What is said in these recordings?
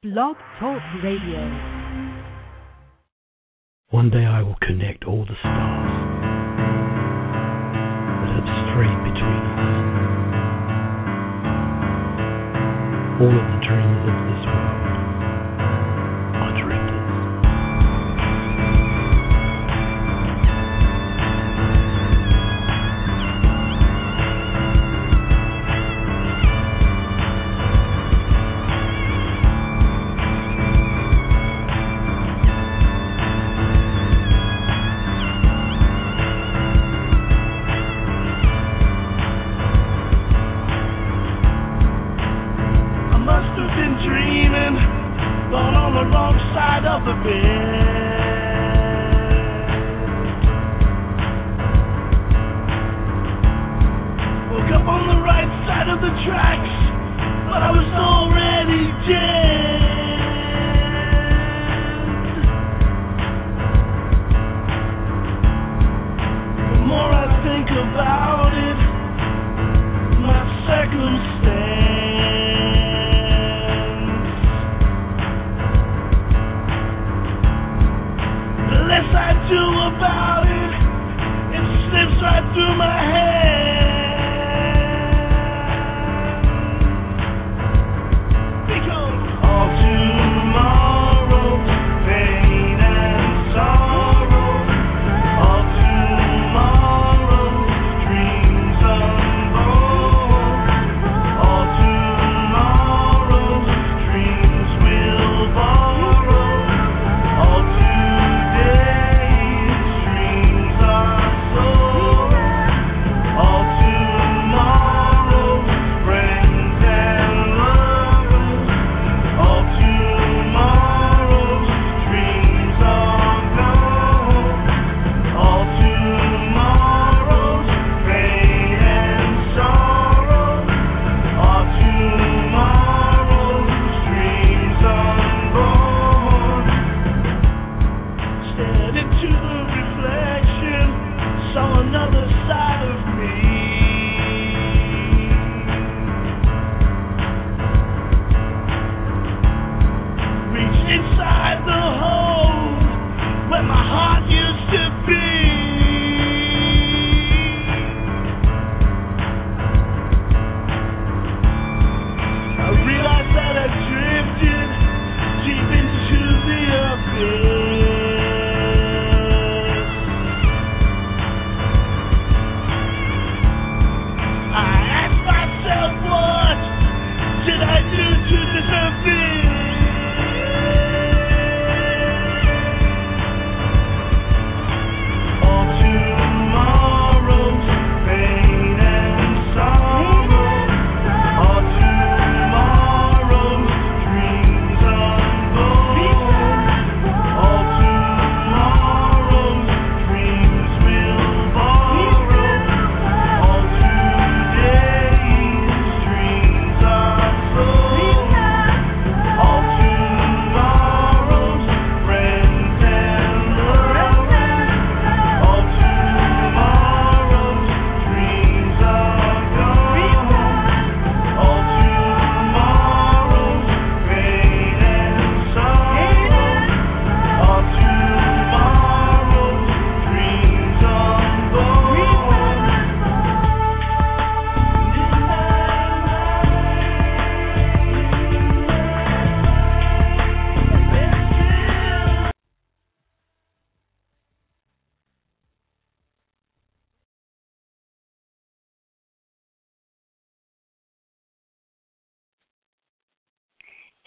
Blog Talk Radio. One day I will connect all the stars that have strayed between us. All of the dreamers of this world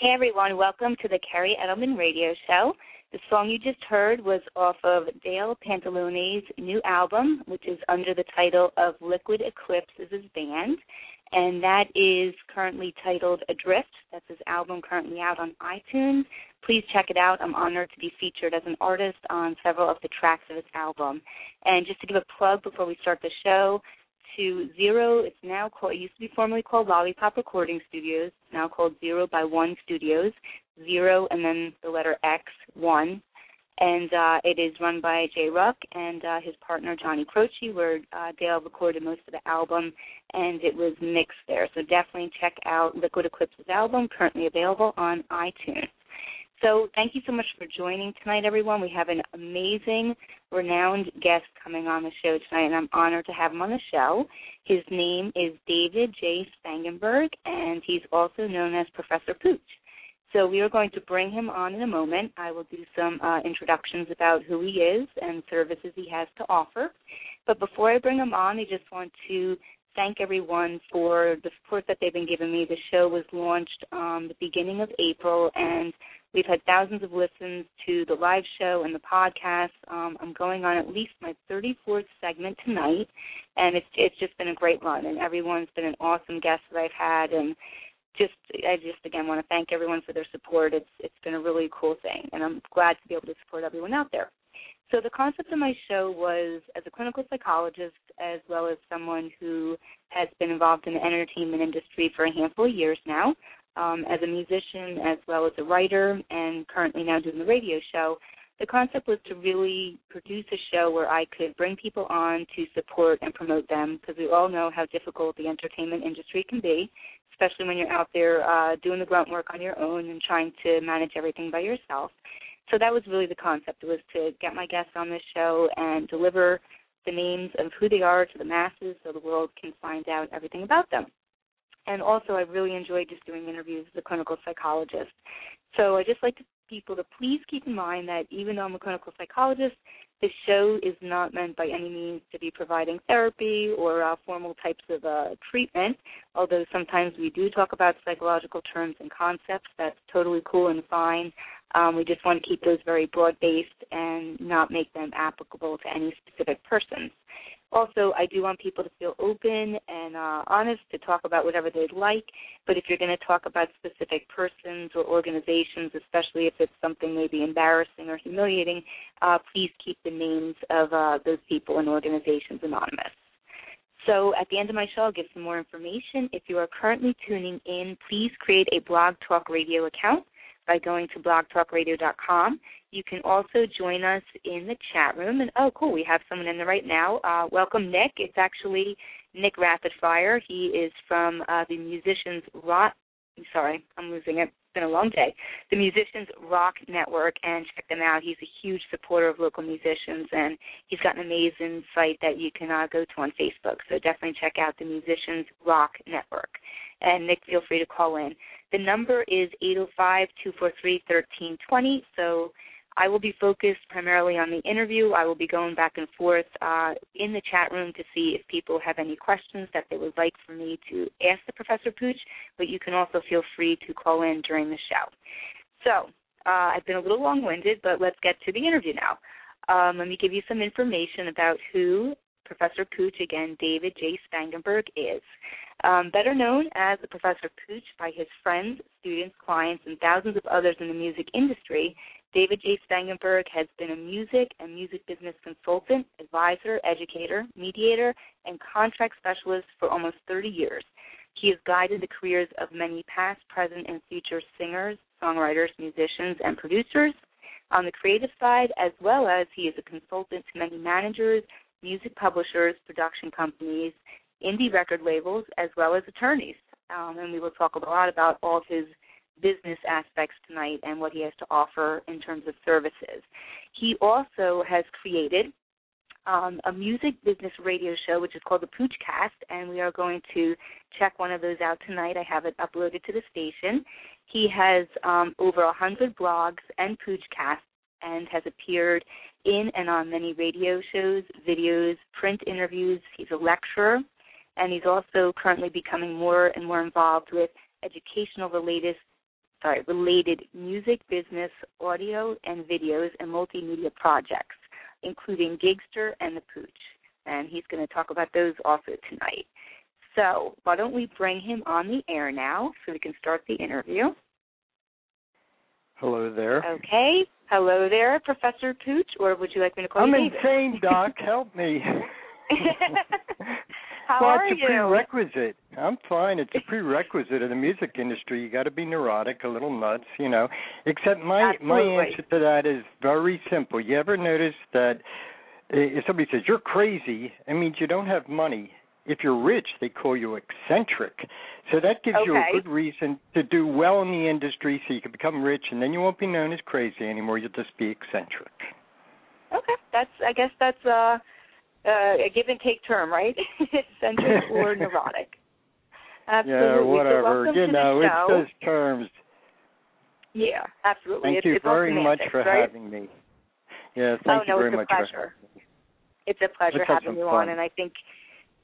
Hey everyone, welcome to the Kerri Edelman Radio Show. The song you just heard was off of Dale Pantalone's new album, which is under the title of Liquid Eclipse is his band, and that is currently titled Adrift. That's his album currently out on iTunes. Please check it out. I'm honored to be featured as an artist on several of the tracks of his album. And just to give a plug before we start the show, to Zero. It's now called. It used to be formerly called Lollipop Recording Studios. Now called Zero by One Studios. Zero and then the letter X One. and uh, it is run by Jay Ruck and uh, his partner Johnny Croce, where uh, Dale recorded most of the album, and it was mixed there. So definitely check out Liquid Eclipse's album, currently available on iTunes. So thank you so much for joining tonight, everyone. We have an amazing, renowned guest coming on the show tonight, and I'm honored to have him on the show. His name is David J. Spangenberg, and he's also known as Professor Pooch. So we are going to bring him on in a moment. I will do some uh, introductions about who he is and services he has to offer. But before I bring him on, I just want to thank everyone for the support that they've been giving me. The show was launched um, the beginning of April, and we've had thousands of listens to the live show and the podcast. Um, I'm going on at least my 34th segment tonight, and it's it's just been a great run. And everyone's been an awesome guest that I've had, and just I just again want to thank everyone for their support. It's it's been a really cool thing, and I'm glad to be able to support everyone out there. So the concept of my show was as a clinical psychologist, as well as someone who has been involved in the entertainment industry for a handful of years now, um, as a musician, as well as a writer, and currently now doing the radio show. The concept was to really produce a show where I could bring people on to support and promote them because we all know how difficult the entertainment industry can be especially when you're out there uh, doing the grunt work on your own and trying to manage everything by yourself. So that was really the concept was to get my guests on this show and deliver the names of who they are to the masses so the world can find out everything about them. And also, I really enjoy just doing interviews as a clinical psychologist. So I just like to people to please keep in mind that even though I'm a clinical psychologist, the show is not meant by any means to be providing therapy or uh, formal types of uh, treatment, although sometimes we do talk about psychological terms and concepts. That's totally cool and fine. Um, we just want to keep those very broad based and not make them applicable to any specific persons. Also, I do want people to feel open and uh, honest to talk about whatever they'd like. But if you're going to talk about specific persons or organizations, especially if it's something maybe embarrassing or humiliating, uh, please keep the names of uh, those people and organizations anonymous. So at the end of my show, I'll give some more information. If you are currently tuning in, please create a Blog Talk Radio account by going to blogtalkradio.com. You can also join us in the chat room. And oh, cool, we have someone in there right now. Uh, welcome, Nick. It's actually Nick Rapidfire. He is from uh, the Musicians Rock. Sorry, I'm losing it. It's been a long day. The Musicians Rock Network, and check them out. He's a huge supporter of local musicians, and he's got an amazing site that you can uh, go to on Facebook. So definitely check out the Musicians Rock Network. And Nick, feel free to call in. The number is 805 243 1320. So I will be focused primarily on the interview. I will be going back and forth uh, in the chat room to see if people have any questions that they would like for me to ask the Professor Pooch, but you can also feel free to call in during the show. So uh, I've been a little long winded, but let's get to the interview now. Um, let me give you some information about who Professor Pooch, again, David J. Spangenberg, is. Um, better known as the Professor Pooch by his friends, students, clients, and thousands of others in the music industry, David J. Spangenberg has been a music and music business consultant, advisor, educator, mediator, and contract specialist for almost 30 years. He has guided the careers of many past, present, and future singers, songwriters, musicians, and producers on the creative side, as well as he is a consultant to many managers, music publishers, production companies, indie record labels, as well as attorneys. Um, and we will talk a lot about all of his business aspects tonight and what he has to offer in terms of services. He also has created um, a music business radio show, which is called the Poochcast, and we are going to check one of those out tonight. I have it uploaded to the station. He has um, over a hundred blogs and Poochcasts and has appeared in and on many radio shows, videos, print interviews. He's a lecturer, and he's also currently becoming more and more involved with educational related sorry, related music business, audio and videos and multimedia projects, including Gigster and the Pooch. And he's going to talk about those also tonight. So why don't we bring him on the air now so we can start the interview? Hello there. Okay. Hello there, Professor Pooch, or would you like me to call you? I'm insane, Doc. Help me. How well, are it's you? a prerequisite. I'm fine. It's a prerequisite of the music industry. You got to be neurotic, a little nuts, you know. Except my Absolutely. my answer to that is very simple. You ever notice that if somebody says you're crazy, it means you don't have money. If you're rich, they call you eccentric. So that gives you a good reason to do well in the industry, so you can become rich, and then you won't be known as crazy anymore. You'll just be eccentric. Okay, that's I guess that's uh, uh, a give and take term, right? Eccentric or neurotic. Absolutely. Yeah, whatever. welcome you know, it's those terms. Yeah, absolutely. Thank it's, you it's very much for right? having me. Yeah, oh thank no, you very it's a much. for pleasure. It's a pleasure Let's having you fun. on, and I think,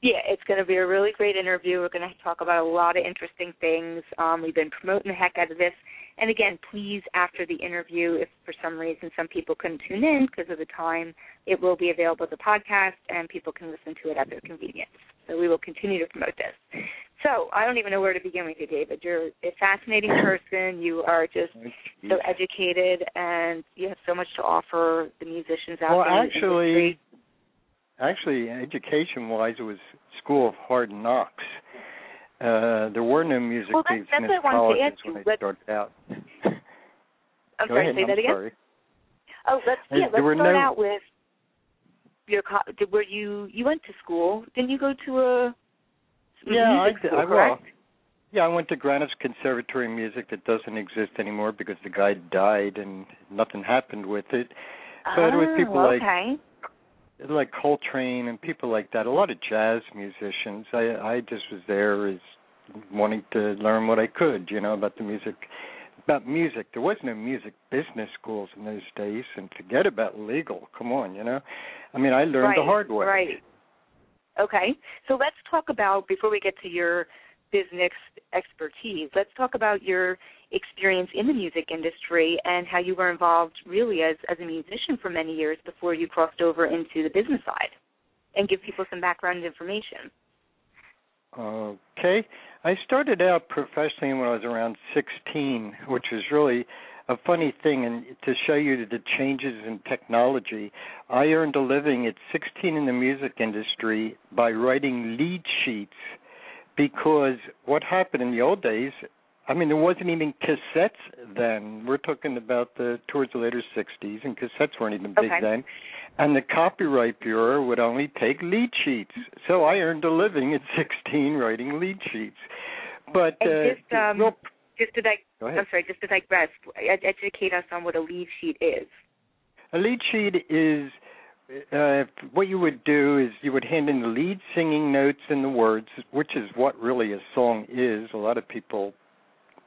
yeah, it's going to be a really great interview. We're going to talk about a lot of interesting things. Um, we've been promoting the heck out of this, and again, please, after the interview, if for some reason some people couldn't tune in because of the time, it will be available as a podcast, and people can listen to it at their convenience. So we will continue to promote this. So I don't even know where to begin with you, David. You're a fascinating person. You are just so educated and you have so much to offer the musicians out well, there. industry. actually, actually, education-wise, it was School of Hard Knocks. Uh, there were no music Well, that's- that's in what I wanted to ask you. when I Let's- started out. I'm Go sorry, ahead. say I'm that again. sorry. Oh, let's yeah, there let's were start no- out with your co- did, were you you went to school? Didn't you go to a Yeah, I music did. school, I, well, yeah, I went to Greenwich Conservatory of Music that doesn't exist anymore because the guy died and nothing happened with it. But it was oh, people okay. like Coltrane and people like that. A lot of jazz musicians. I I just was there as wanting to learn what I could, you know, about the music. About music, there was no music business schools in those days, and forget about legal. Come on, you know. I mean, I learned right, the hard way. Right. Okay. So let's talk about before we get to your business expertise. Let's talk about your experience in the music industry and how you were involved really as as a musician for many years before you crossed over into the business side. And give people some background information. Okay. I started out professionally when I was around 16, which is really a funny thing. And to show you the changes in technology, I earned a living at 16 in the music industry by writing lead sheets because what happened in the old days, I mean, there wasn't even cassettes then. We're talking about the towards the later 60s, and cassettes weren't even big Okay. then. And the Copyright Bureau would only take lead sheets. So I earned a living at 16 writing lead sheets. But And uh, just um well, just to dig- I'm sorry, just to digress, ed- educate us on what a lead sheet is. A lead sheet is uh, what you would do is you would hand in the lead singing notes and the words, which is what really a song is. A lot of people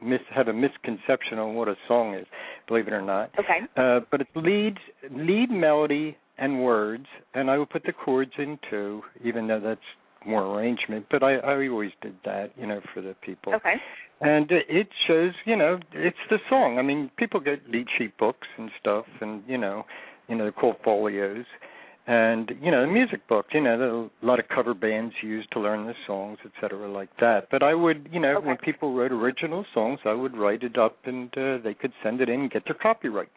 mis- have a misconception on what a song is, believe it or not. Okay. Uh, but it's lead, lead melody and words, and I would put the chords in too, even though that's more arrangement. But I, I always did that, you know, for the people Okay. and it- it shows you know it's the song i mean people get lead sheet books and stuff and you know you know they're called folios and you know the music book you know a lot of cover bands used to learn the songs et cetera like that but i would you know Okay. when people wrote original songs i would write it up and uh, they could send it in and get their copyright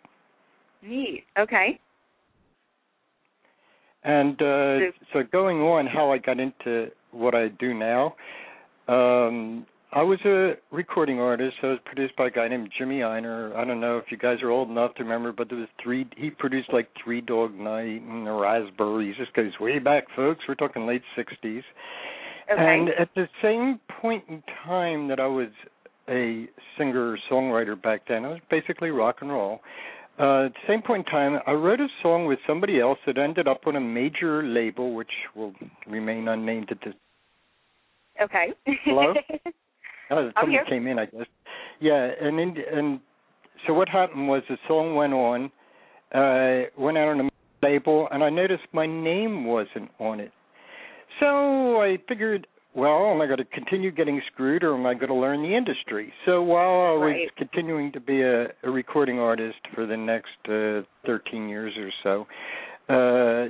Neat. Okay. And uh, so going on, how I got into what I do now, um, I was a recording artist. I was produced by a guy named Jimmy Ienner. I don't know if you guys are old enough to remember, but there was three. He produced like Three Dog Night and the Raspberries. This goes way back, folks. We're talking late '60s. Okay. And at the same point in time that I was a singer songwriter back then, I was basically rock and roll. Uh, at the same point in time, I wrote a song with somebody else that ended up on a major label, which will remain unnamed at this. okay. Hello? Oh, I'm here. came in, I guess. Yeah, and in, and so what happened was the song went on, uh, went out on a label, and I noticed my name wasn't on it. So I figured, well, am I going to continue getting screwed, or am I going to learn the industry? So while I was Right. continuing to be a, a recording artist for the next uh, 13 years or so, uh,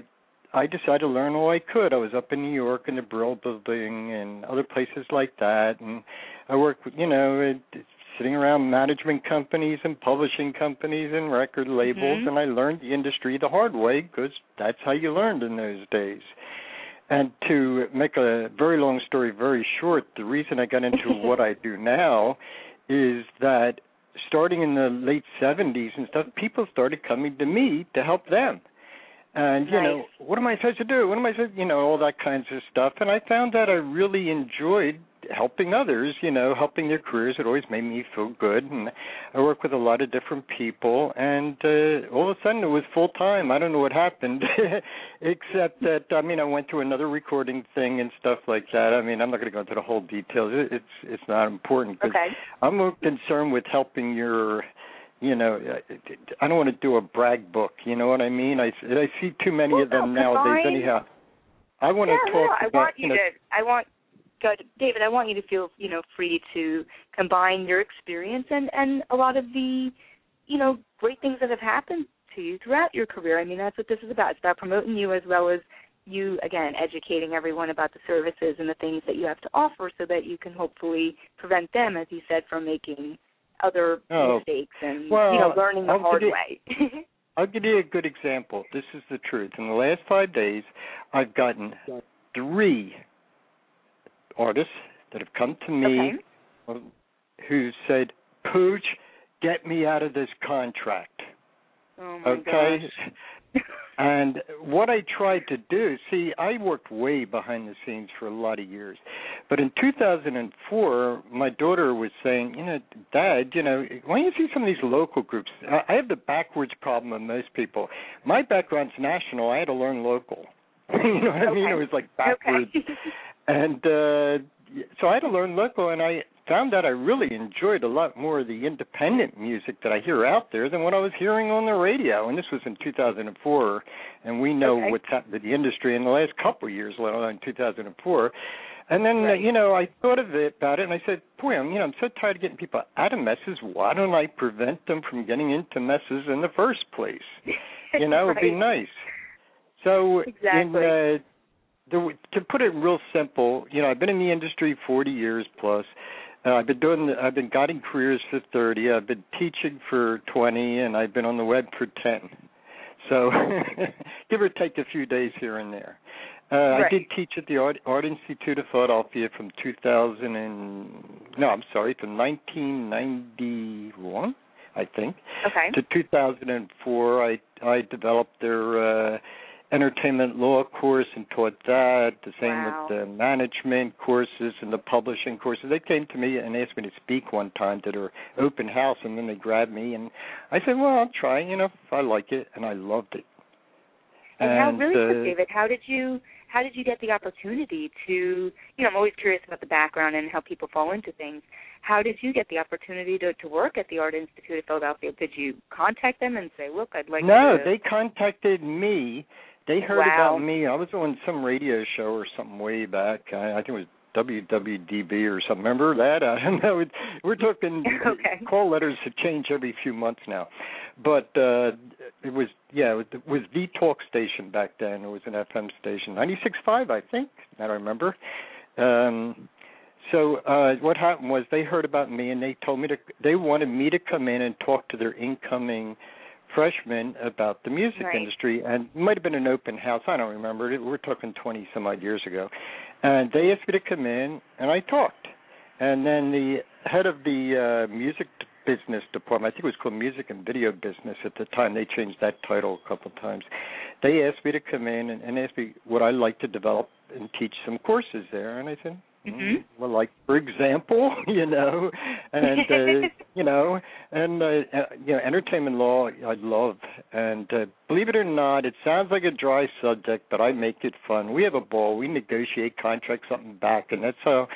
I decided to learn all I could. I was up in New York in the Brill Building and other places like that, and I worked, you know, it, sitting around management companies and publishing companies and record labels, Mhm. and I learned the industry the hard way because that's how you learned in those days. and to make a very long story very short, the reason I got into what I do now is that starting in the late 70s and stuff, people started coming to me to help them. And you Nice. know, what am I supposed to do? What am I supposed, you know, all that kinds of stuff. And I found that I really enjoyed helping others. You know, helping their careers. It always made me feel good. And I work with a lot of different people. And uh, all of a sudden, it was full time. I don't know what happened, except that I mean, I went to another recording thing and stuff like that. I mean, I'm not going to go into the whole details. It, it's it's not important. 'cause Okay. I'm more concerned with helping your you know, I don't want to do a brag book. You know what I mean? I, I see too many Well, of them no, nowadays. combine- Anyhow, I want yeah, to talk no, I about. want you know, to. I want. David. I want you to feel, you know, free to combine your experience and and a lot of the, you know, great things that have happened to you throughout your career. I mean, that's what this is about. It's about promoting you as well as you again educating everyone about the services and the things that you have to offer, so that you can hopefully prevent them, as you said, from making other Oh, mistakes and well, you know learning the I'll hard way. I'll give you a good example. This is the truth. In the last five days, I've gotten three artists that have come to me okay. who said, "Pooch, get me out of this contract." Oh my okay. and what i tried to do see i worked way behind the scenes for a lot of years. But in 2004 my daughter was saying you know dad you know why don't you see some of these local groups? I I have the backwards problem of most people. My background's national. I had to learn local. You know what i mean? It was like backwards. Okay. and uh so I had to learn local, and I found out I really enjoyed a lot more of the independent music that I hear out there than what I was hearing on the radio. And this was in 2004, and we know Okay. what's happened to the industry in the last couple of years, let alone 2004. And then, Right. you know, I thought of it about it, and I said, "Boy, I'm, you know, I'm so tired of getting people out of messes. Why don't I prevent them from getting into messes in the first place? You know, it'd be nice." So, Exactly. in uh, the, to put it real simple, you know, I've been in the industry 40 years plus. Uh, I've been doing, the, I've been guiding careers for 30. I've been teaching for 20, and I've been on the web for 10. So, give or take a few days here and there. Uh, I did teach at the Art, Art Institute of Philadelphia from 2000 and no, I'm sorry, from 1991, I think Okay. to 2004 i i developed their uh entertainment law course and taught that the same Wow. with the management courses and the publishing courses they came to me and asked me to speak one time to their open house and then they grabbed me and i said well i'll try you know if i like it and i loved it And, how really uh, David, how did you how did you get the opportunity to you know, I'm always curious about the background and how people fall into things. How did you get the opportunity to, to work at the Art Institute of Philadelphia? Did you contact them and say, Look, I'd like to no to they contacted me they heard Wow. about me i was on some radio show or something way back i, I think it was WWDB or something. Remember that? I don't know. We're talking Okay. call letters have changed every few months now, but uh it was yeah it was, it was the talk station back then. It was an FM station, ninety six five, I think. That I remember. Um So uh what happened was they heard about me and they told me to they wanted me to come in and talk to their incoming freshmen about the music Right. industry and might have been an open house, I don't remember. We're talking 20 some odd years ago. And they asked me to come in and I talked. And then the head of the uh music business department, I think it was called music and video business at the time. They changed that title a couple of times. They asked me to come in and, and asked me would I like to develop and teach some courses there and I said Mhm. well, like for example, you know, and uh, you know, and uh, uh, you know, entertainment law I love, and uh, believe it or not, it sounds like a dry subject, but I make it fun. We have a ball. We negotiate contract something back, and that's how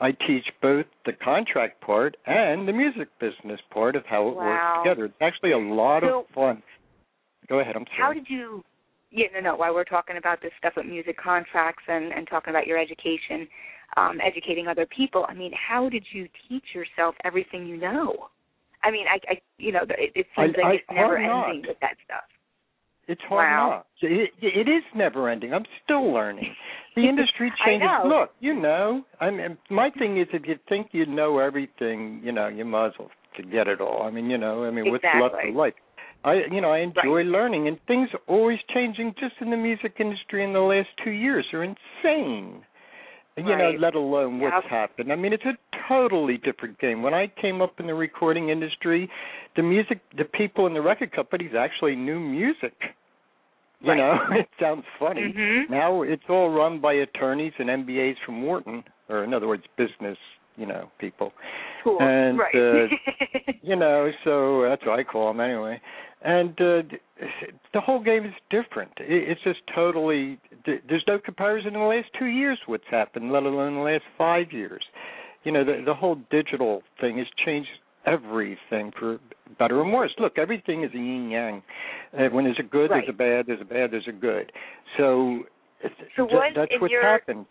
I teach both the contract part and the music business part of how it Wow. works together. It's actually a lot So- of fun. Go ahead. I'm sorry. How did you? Yeah, no, no. While we're talking about this stuff with music contracts and and talking about your education, um, educating other people. I mean, how did you teach yourself everything you know? I mean, I, I you know, it, it seems I- like I- it's never ending not. with that stuff. It's hard Wow. not. It, it is never ending. I'm still learning. The industry changes. Look, you know, I mean, my thing is, if you think you know everything, you know, you might as well forget it all. I mean, you know, I mean, what's left of life? I you know I enjoy learning, and things are always changing. Just in the music industry in the last two years are insane. You know, let alone what's Yep. happened. I mean, it's a totally different game. When I came up in the recording industry, the music, the people in the record companies actually knew music. You Right. know, it sounds funny. Mhm. Now it's all run by attorneys and MBAs from Wharton, or in other words, business, you know, people. Cool. And, right. uh, You know, so that's what I call them anyway. And uh, the whole game is different. It's just totally. There's no comparison in the last two years. What's happened, let alone the last five years. You know, the the whole digital thing has changed everything for better or worse. Look, everything is a yin yang. Uh, when there's a good, Right. there's a bad. There's a bad, there's a good. So, So what that's what's your- happened.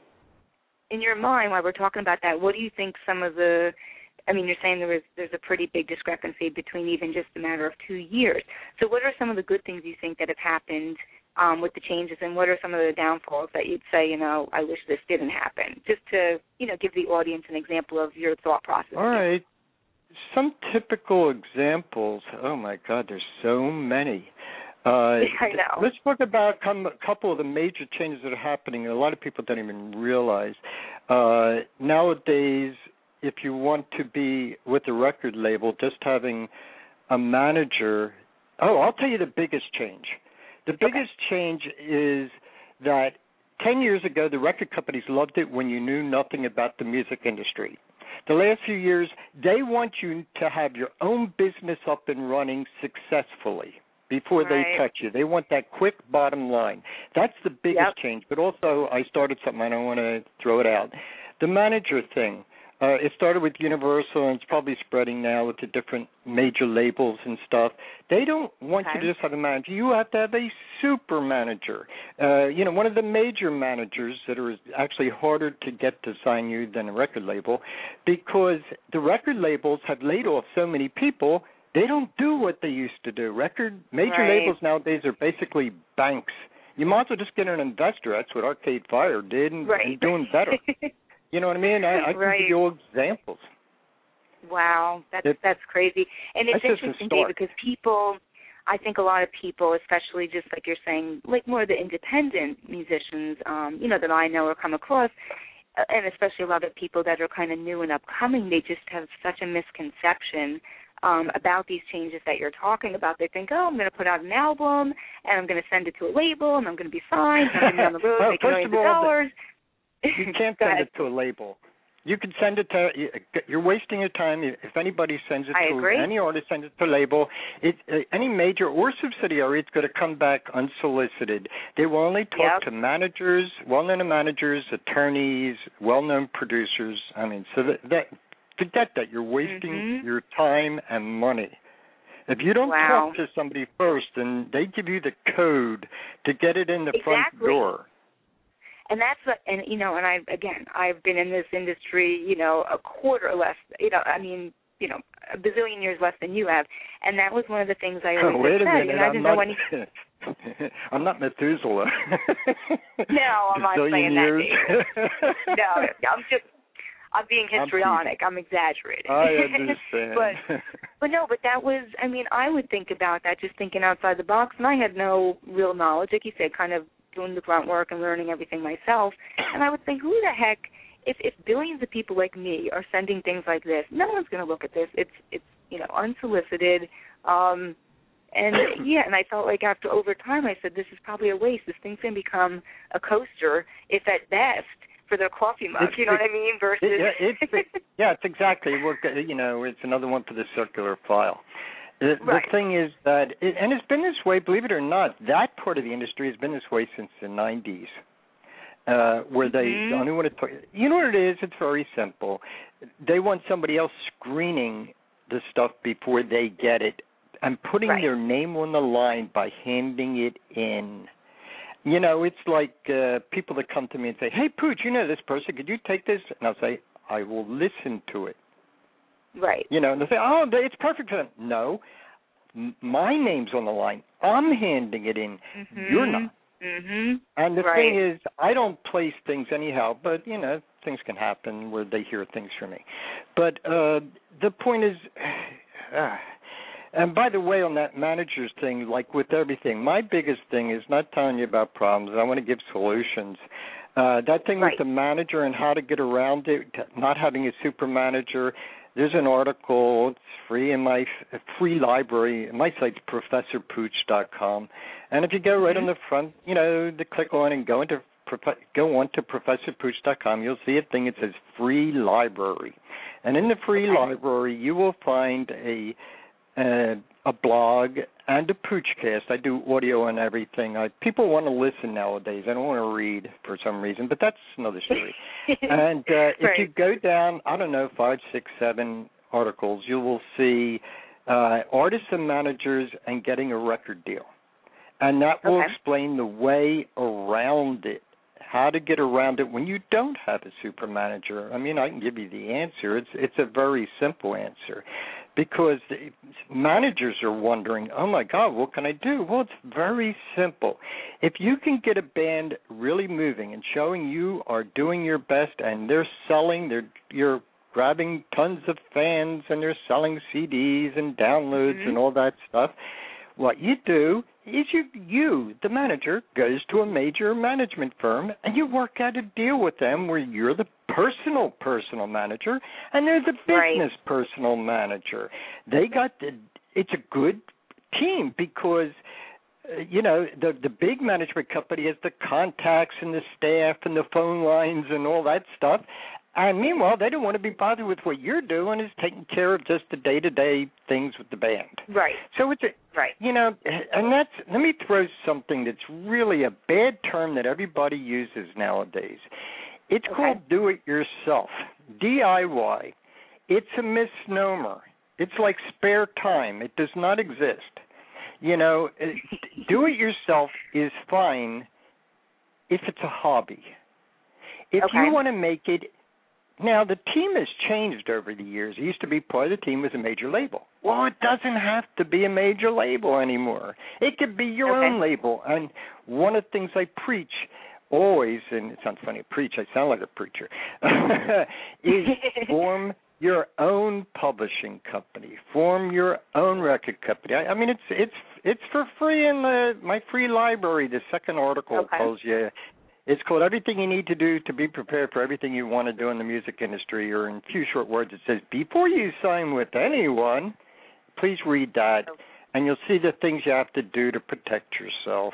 in your mind while we're talking about that, what do you think some of the I mean, you're saying there was there's a pretty big discrepancy between even just a matter of two years. So, what are some of the good things you think that have happened um, with the changes, and what are some of the downfalls that you'd say, you know, I wish this didn't happen? Just to you know, give the audience an example of your thought process. All right. Some typical examples. Oh my God, there's so many. Uh, I know. Let's talk about come, a couple of the major changes that are happening. and A lot of people don't even realize. Uh, nowadays, if you want to be with a record label, just having a manager. Oh, I'll tell you the biggest change. The biggest change is that 10 years ago, the record companies loved it when you knew nothing about the music industry. The last few years, they want you to have your own business up and running successfully before they touch you. They want that quick bottom line. That's the biggest Yep. change. But also, I started something, I don't want to throw it out. The manager thing. Uh, it started with Universal and it's probably spreading now with the different major labels and stuff. They don't want Okay. you to just have a manager. You have to have a super manager. Uh, you know, one of the major managers that are actually harder to get to sign you than a record label because the record labels have laid off so many people, they don't do what they used to do. Record major Right. labels nowadays are basically banks. You might as well just get an investor. That's what Arcade Fire did and, right. and doing better. You know what I mean? I, I can Right. give you examples. Wow, that's It- that's crazy. And it's That's just a interesting. Dave, because people, I think a lot of people, especially just like you're saying, like more of the independent musicians, um, you know, that I know or come across, uh, and especially a lot of people that are kind of new and upcoming, they just have such a misconception um, about these changes that you're talking about. They think, oh, I'm going to put out an album and I'm going to send it to a label and I'm going to be signed. And I'm going to be on the road Well, making millions of all, dollars. You can't send it to a label. You can send it to. You're wasting your time if anybody sends it I to agree. any artist sends it to a label. It uh, any major or subsidiary, it's going to come back unsolicited. They will only talk Yep. to managers, well-known managers, attorneys, well-known producers. I mean, so that, that forget that you're wasting Mhm. your time and money. If you don't Wow. talk to somebody first, and they give you the code to get it in the front door. And that's what and you know and i again i've been in this industry you know a quarter less you know i mean you know a bazillion years less than you have and that was one of the things i oh, always Oh, wait a said minute, you know, i I'm didn't know any I'm not Methuselah. No, I'm not saying that, years. no i'm just i'm being I'm histrionic i'm, exaggerating I understand. but but no but that was i mean i would think about that just thinking outside the box and i had no real knowledge like you said kind of doing the grunt work and learning everything myself and i would think who the heck if if billions of people like me are sending things like this no one's going to look at this it's it's you know unsolicited um and yeah and i felt like after over time i said this is probably a waste this thing's going to become a coaster if at best for their coffee mug It's you know the- what i mean versus It- yeah, it's the- yeah, it's exactly. We're, you know, it's another one for the circular file. The, Right. the thing is that, it, and it's been this way. Believe it or not, that part of the industry has been this way since the '90s, uh, where they Mhm. only want to. Talk, you know what it is? It's very simple. They want somebody else screening the stuff before they get it and putting Right. their name on the line by handing it in. You know, it's like uh people that come to me and say, "Hey, Pooch, you know this person? Could you take this?" And I'll say, "I will listen to it." Right You know, and they say, "Oh, it's perfect for them." No, M- my name's on the line. I'm handing it in. You're not. Mm-hmm. And the Right. thing is, I don't place things anyhow, but you know, things can happen where they hear things from me. But uh the point is, uh, And by the way, on that manager's thing, like with everything, my biggest thing is not telling you about problems. I want to give solutions. Uh, that thing right. with the manager and how to get around it, not having a super manager. There's an article. It's free in my free library. My site's professorpooch.com, and if you go right mm-hmm. on the front, you know, to click on and go into go on to professorpooch.com, you'll see a thing that says free library. And in the free okay. library, you will find a uh, a blog and a poochcast. I do audio and everything. I, people want to listen nowadays. I don't want to read for some reason, but that's another story. and uh, right. if you go down, I don't know, five, six, seven articles, you will see uh, artists and managers and getting a record deal, and that will okay. explain the way around it how to get around it when you don't have a super manager. I mean, I can give you the answer. It's it's a very simple answer because managers are wondering, "Oh my god, what can I do?" Well, it's very simple. If you can get a band really moving and showing you are doing your best and they're selling, they're you're grabbing tons of fans and they're selling CDs and downloads mm-hmm. and all that stuff. What you do is you, you, the manager, goes to a major management firm and you work out a deal with them where you're the personal personal manager and they're the business right. personal manager. They got the, it's a good team because uh, you know the the big management company has the contacts and the staff and the phone lines and all that stuff and meanwhile, they don't want to be bothered with what you're doing is taking care of just the day to day things with the band. Right. So it's a, right. You know, and that's let me throw something that's really a bad term that everybody uses nowadays. It's okay. called do it yourself. DIY. It's a misnomer. It's like spare time. It does not exist. You know, uh, do it yourself is fine if it's a hobby. If okay. you want to make it now, the team has changed over the years. It used to be part of the team was a major label. Well, it doesn't have to be a major label anymore. It could be your okay. own label. And one of the things I preach always, and it sounds funny, to preach, I sound like a preacher, is form your own publishing company, form your own record company. I, I mean, it's it's it's for free in the my free library. The second article okay. tells you it's called Everything You Need to Do to Be Prepared for Everything You Want to Do in the Music Industry, or in a few short words, it says, Before you sign with anyone, please read that, and you'll see the things you have to do to protect yourself.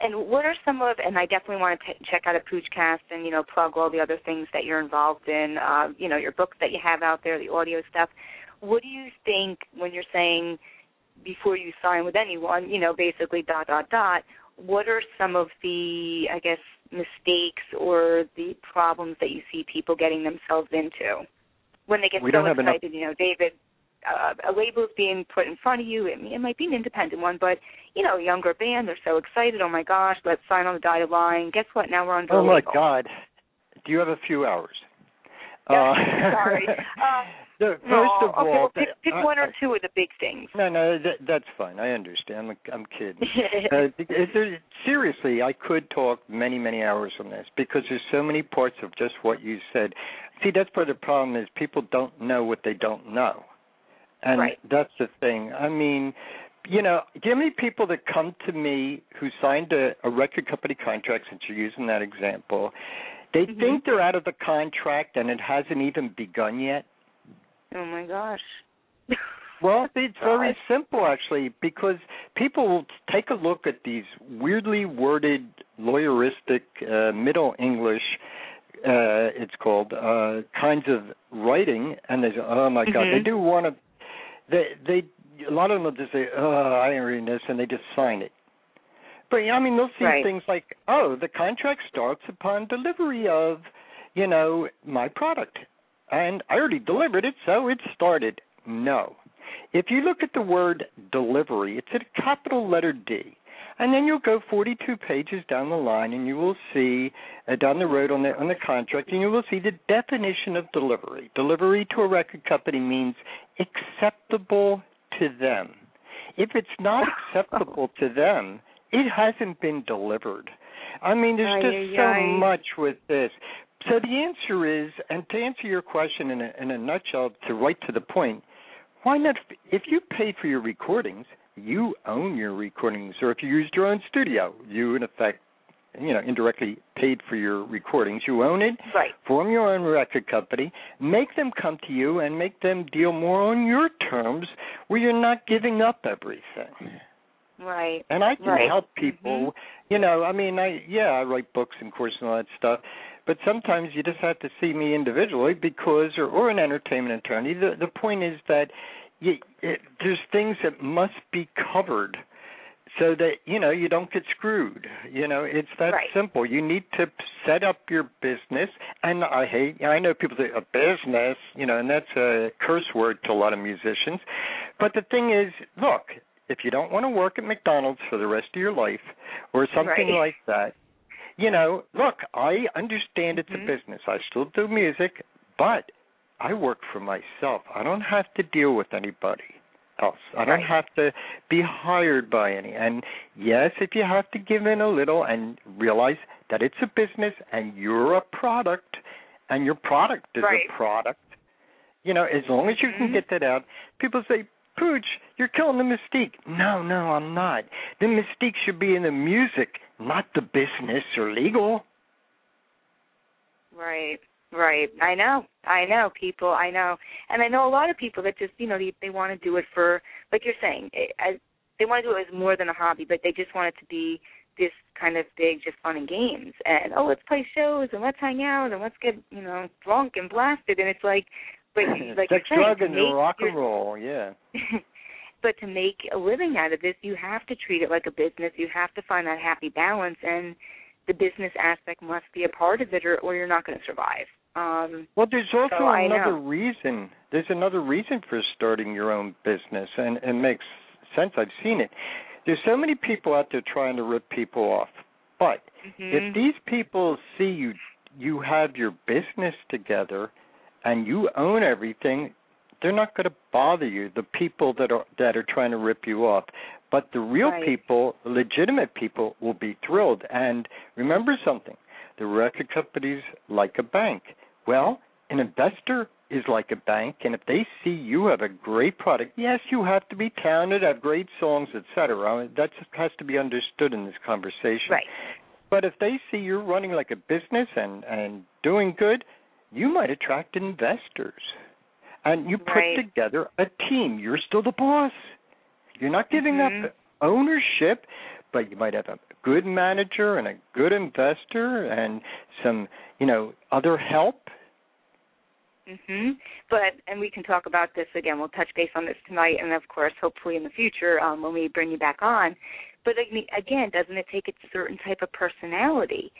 And what are some of, and I definitely want to t- check out a Poochcast and, you know, plug all the other things that you're involved in, uh, you know, your books that you have out there, the audio stuff. What do you think when you're saying before you sign with anyone, you know, basically dot, dot, dot, what are some of the, I guess, mistakes or the problems that you see people getting themselves into when they get we so excited? Enough. You know, David, uh, a label is being put in front of you. It, it might be an independent one, but you know, a younger band, they're so excited. Oh my gosh, let's sign on the dotted line. Guess what? Now we're under. Oh my. God, do you have a few hours? Yeah, uh, sorry. Uh, the, first no, of okay, all, well, pick, pick I, one or two of the big things. No, no, that, that's fine. I understand. I'm, I'm kidding. uh, there, seriously, I could talk many, many hours on this because there's so many parts of just what you said. See, that's part of the problem is people don't know what they don't know, and right. that's the thing. I mean, you know, give me people that come to me who signed a, a record company contract? Since you're using that example, they mm-hmm. think they're out of the contract and it hasn't even begun yet. Oh my gosh. Well, it's very simple actually, because people will take a look at these weirdly worded, lawyeristic, uh, Middle English, uh, it's called, uh, kinds of writing, and they say, "Oh my God!" Mm-hmm. They do want to. They they a lot of them will just say, "Oh, I ain't reading this," and they just sign it. But I mean, they'll see right. things like, "Oh, the contract starts upon delivery of, you know, my product." And I already delivered it, so it started. No. If you look at the word delivery, it's a capital letter D. And then you'll go 42 pages down the line, and you will see uh, down the road on the on the contract, and you will see the definition of delivery. Delivery to a record company means acceptable to them. If it's not acceptable to them, it hasn't been delivered. I mean, there's just so much with this. So the answer is, and to answer your question in a, in a nutshell, to right to the point, why not? If you pay for your recordings, you own your recordings, or if you used your own studio, you in effect, you know, indirectly paid for your recordings. You own it. Right. Form your own record company. Make them come to you and make them deal more on your terms, where you're not giving up everything. Right. And I can right. help people. Mm-hmm. You know, I mean, I yeah, I write books and courses and all that stuff. But sometimes you just have to see me individually because, or, or an entertainment attorney. The the point is that you, it, there's things that must be covered so that you know you don't get screwed you know it's that right. simple you need to set up your business and i hate i know people say a business you know and that's a curse word to a lot of musicians but the thing is look if you don't want to work at mcdonald's for the rest of your life or something right. like that you know look i understand it's mm-hmm. a business i still do music but I work for myself. I don't have to deal with anybody else. I don't have to be hired by any. And yes, if you have to give in a little and realize that it's a business and you're a product and your product is right. a product, you know, as long as you mm-hmm. can get that out, people say, Pooch, you're killing the mystique. No, no, I'm not. The mystique should be in the music, not the business or legal. Right. Right. I know. I know people. I know, and I know a lot of people that just you know they they want to do it for like you're saying, it, as, they want to do it as more than a hobby, but they just want it to be this kind of big, just fun and games, and oh, let's play shows and let's hang out and let's get you know drunk and blasted, and it's like, but like you're drug, and make rock and roll, yeah. but to make a living out of this, you have to treat it like a business. You have to find that happy balance, and the business aspect must be a part of it, or, or you're not going to survive. Um, well, there's also so another reason. There's another reason for starting your own business, and it makes sense. I've seen it. There's so many people out there trying to rip people off, but mm-hmm. if these people see you, you have your business together, and you own everything, they're not going to bother you. The people that are that are trying to rip you off, but the real right. people, legitimate people, will be thrilled. And remember something: the record companies like a bank. Well, an investor is like a bank, and if they see you have a great product, yes, you have to be talented, have great songs, etc. That has to be understood in this conversation. Right. But if they see you're running like a business and and doing good, you might attract investors, and you put right. together a team. You're still the boss. You're not giving mm-hmm. up ownership, but you might have a good manager and a good investor and some, you know, other help. Mhm. But and we can talk about this again. We'll touch base on this tonight, and of course, hopefully in the future um, when we bring you back on. But again, doesn't it take a certain type of personality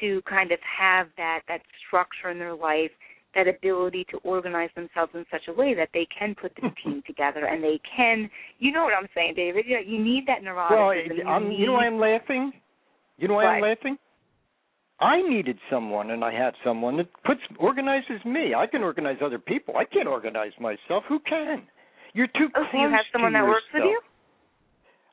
to kind of have that that structure in their life, that ability to organize themselves in such a way that they can put the team together and they can. You know what I'm saying, David? You, know, you need that neuroticism. Well, I'm, you, you know why I'm laughing? You know why what? I'm laughing? I needed someone, and I have someone that puts organizes me. I can organize other people. I can't organize myself. Who can? You're too oh, close so you have someone that works with you?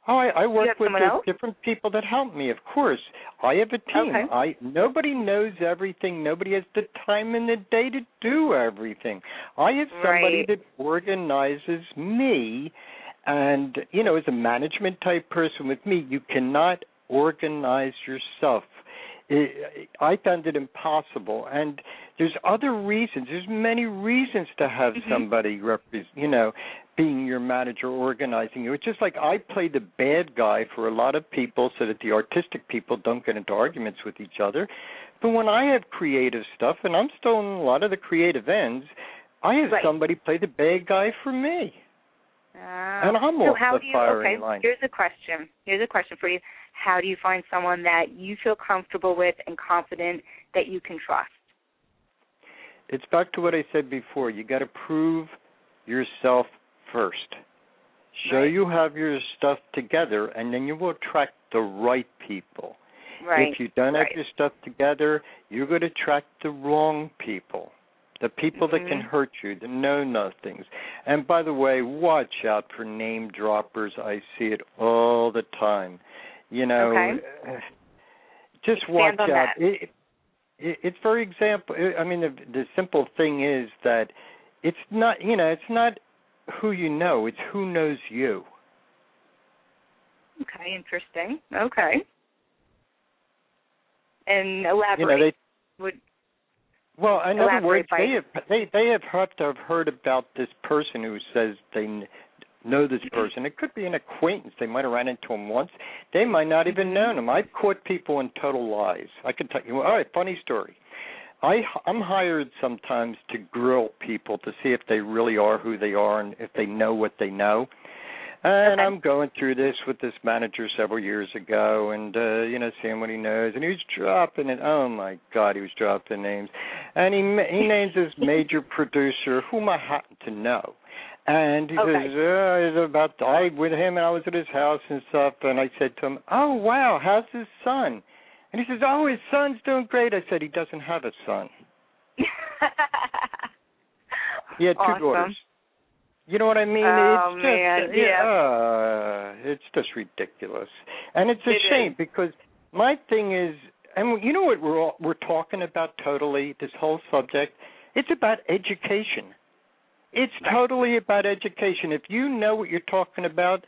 Oh, I, I work with someone the else? different people that help me. Of course, I have a team. Okay. I nobody knows everything. Nobody has the time in the day to do everything. I have somebody Right. that organizes me, and you know, as a management type person with me, you cannot organize yourself. I found it impossible, and there's other reasons. There's many reasons to have Mhm. somebody represent, you know, being your manager, organizing you. It's just like I play the bad guy for a lot of people, so that the artistic people don't get into arguments with each other. But when I have creative stuff, and I'm still in a lot of the creative ends, I have Right. somebody play the bad guy for me. Ah. And I'm so off how the do you, firing okay, line. Here's a question. Here's a question for you. How do you find someone that you feel comfortable with and confident that you can trust? it's back to what I said before. You got to prove yourself first. Show Right. you have your stuff together, and then you will attract the right people. Right. If you don't right. have your stuff together, you're going to attract the wrong people. The people that can Mhm. hurt you, the know nothings. And by the way, watch out for name droppers. I see it all the time. You know, Okay. just Expand watch out. it, it's for example. I mean, the, the simple thing is that it's not. You know, it's not who you know; it's who knows you. Okay, interesting. Okay. And elaborate. You know, they Would Well, in other words, by- they have they they have had to have heard about this person who says they know this mm-hmm. person. It could be an acquaintance. They might have ran into him once. They might not even mm-hmm. known him. I've caught people in total lies. I can tell you. All right, funny story. I I'm hired sometimes to grill people to see if they really are who they are and if they know what they know. And Okay. I'm going through this with this manager several years ago, and uh, you know, seeing what he knows, and he was dropping it. Oh my God, he was dropping names, and he he names this major producer whom I happen to know, and he Okay. says, uh, "It's about I with him, and I was at his house and stuff." And I said to him, "Oh wow, how's his son?" And he says, "Oh, his son's doing great." I said, "He doesn't have a son. He had two awesome. daughters." You know what I mean? Oh, it's just, man, yeah. uh, it's just ridiculous, and it's a It shame is. because my thing is, and you know what we're all, we're talking about totally. This whole subject, it's about education. It's totally about education. If you know what you're talking about,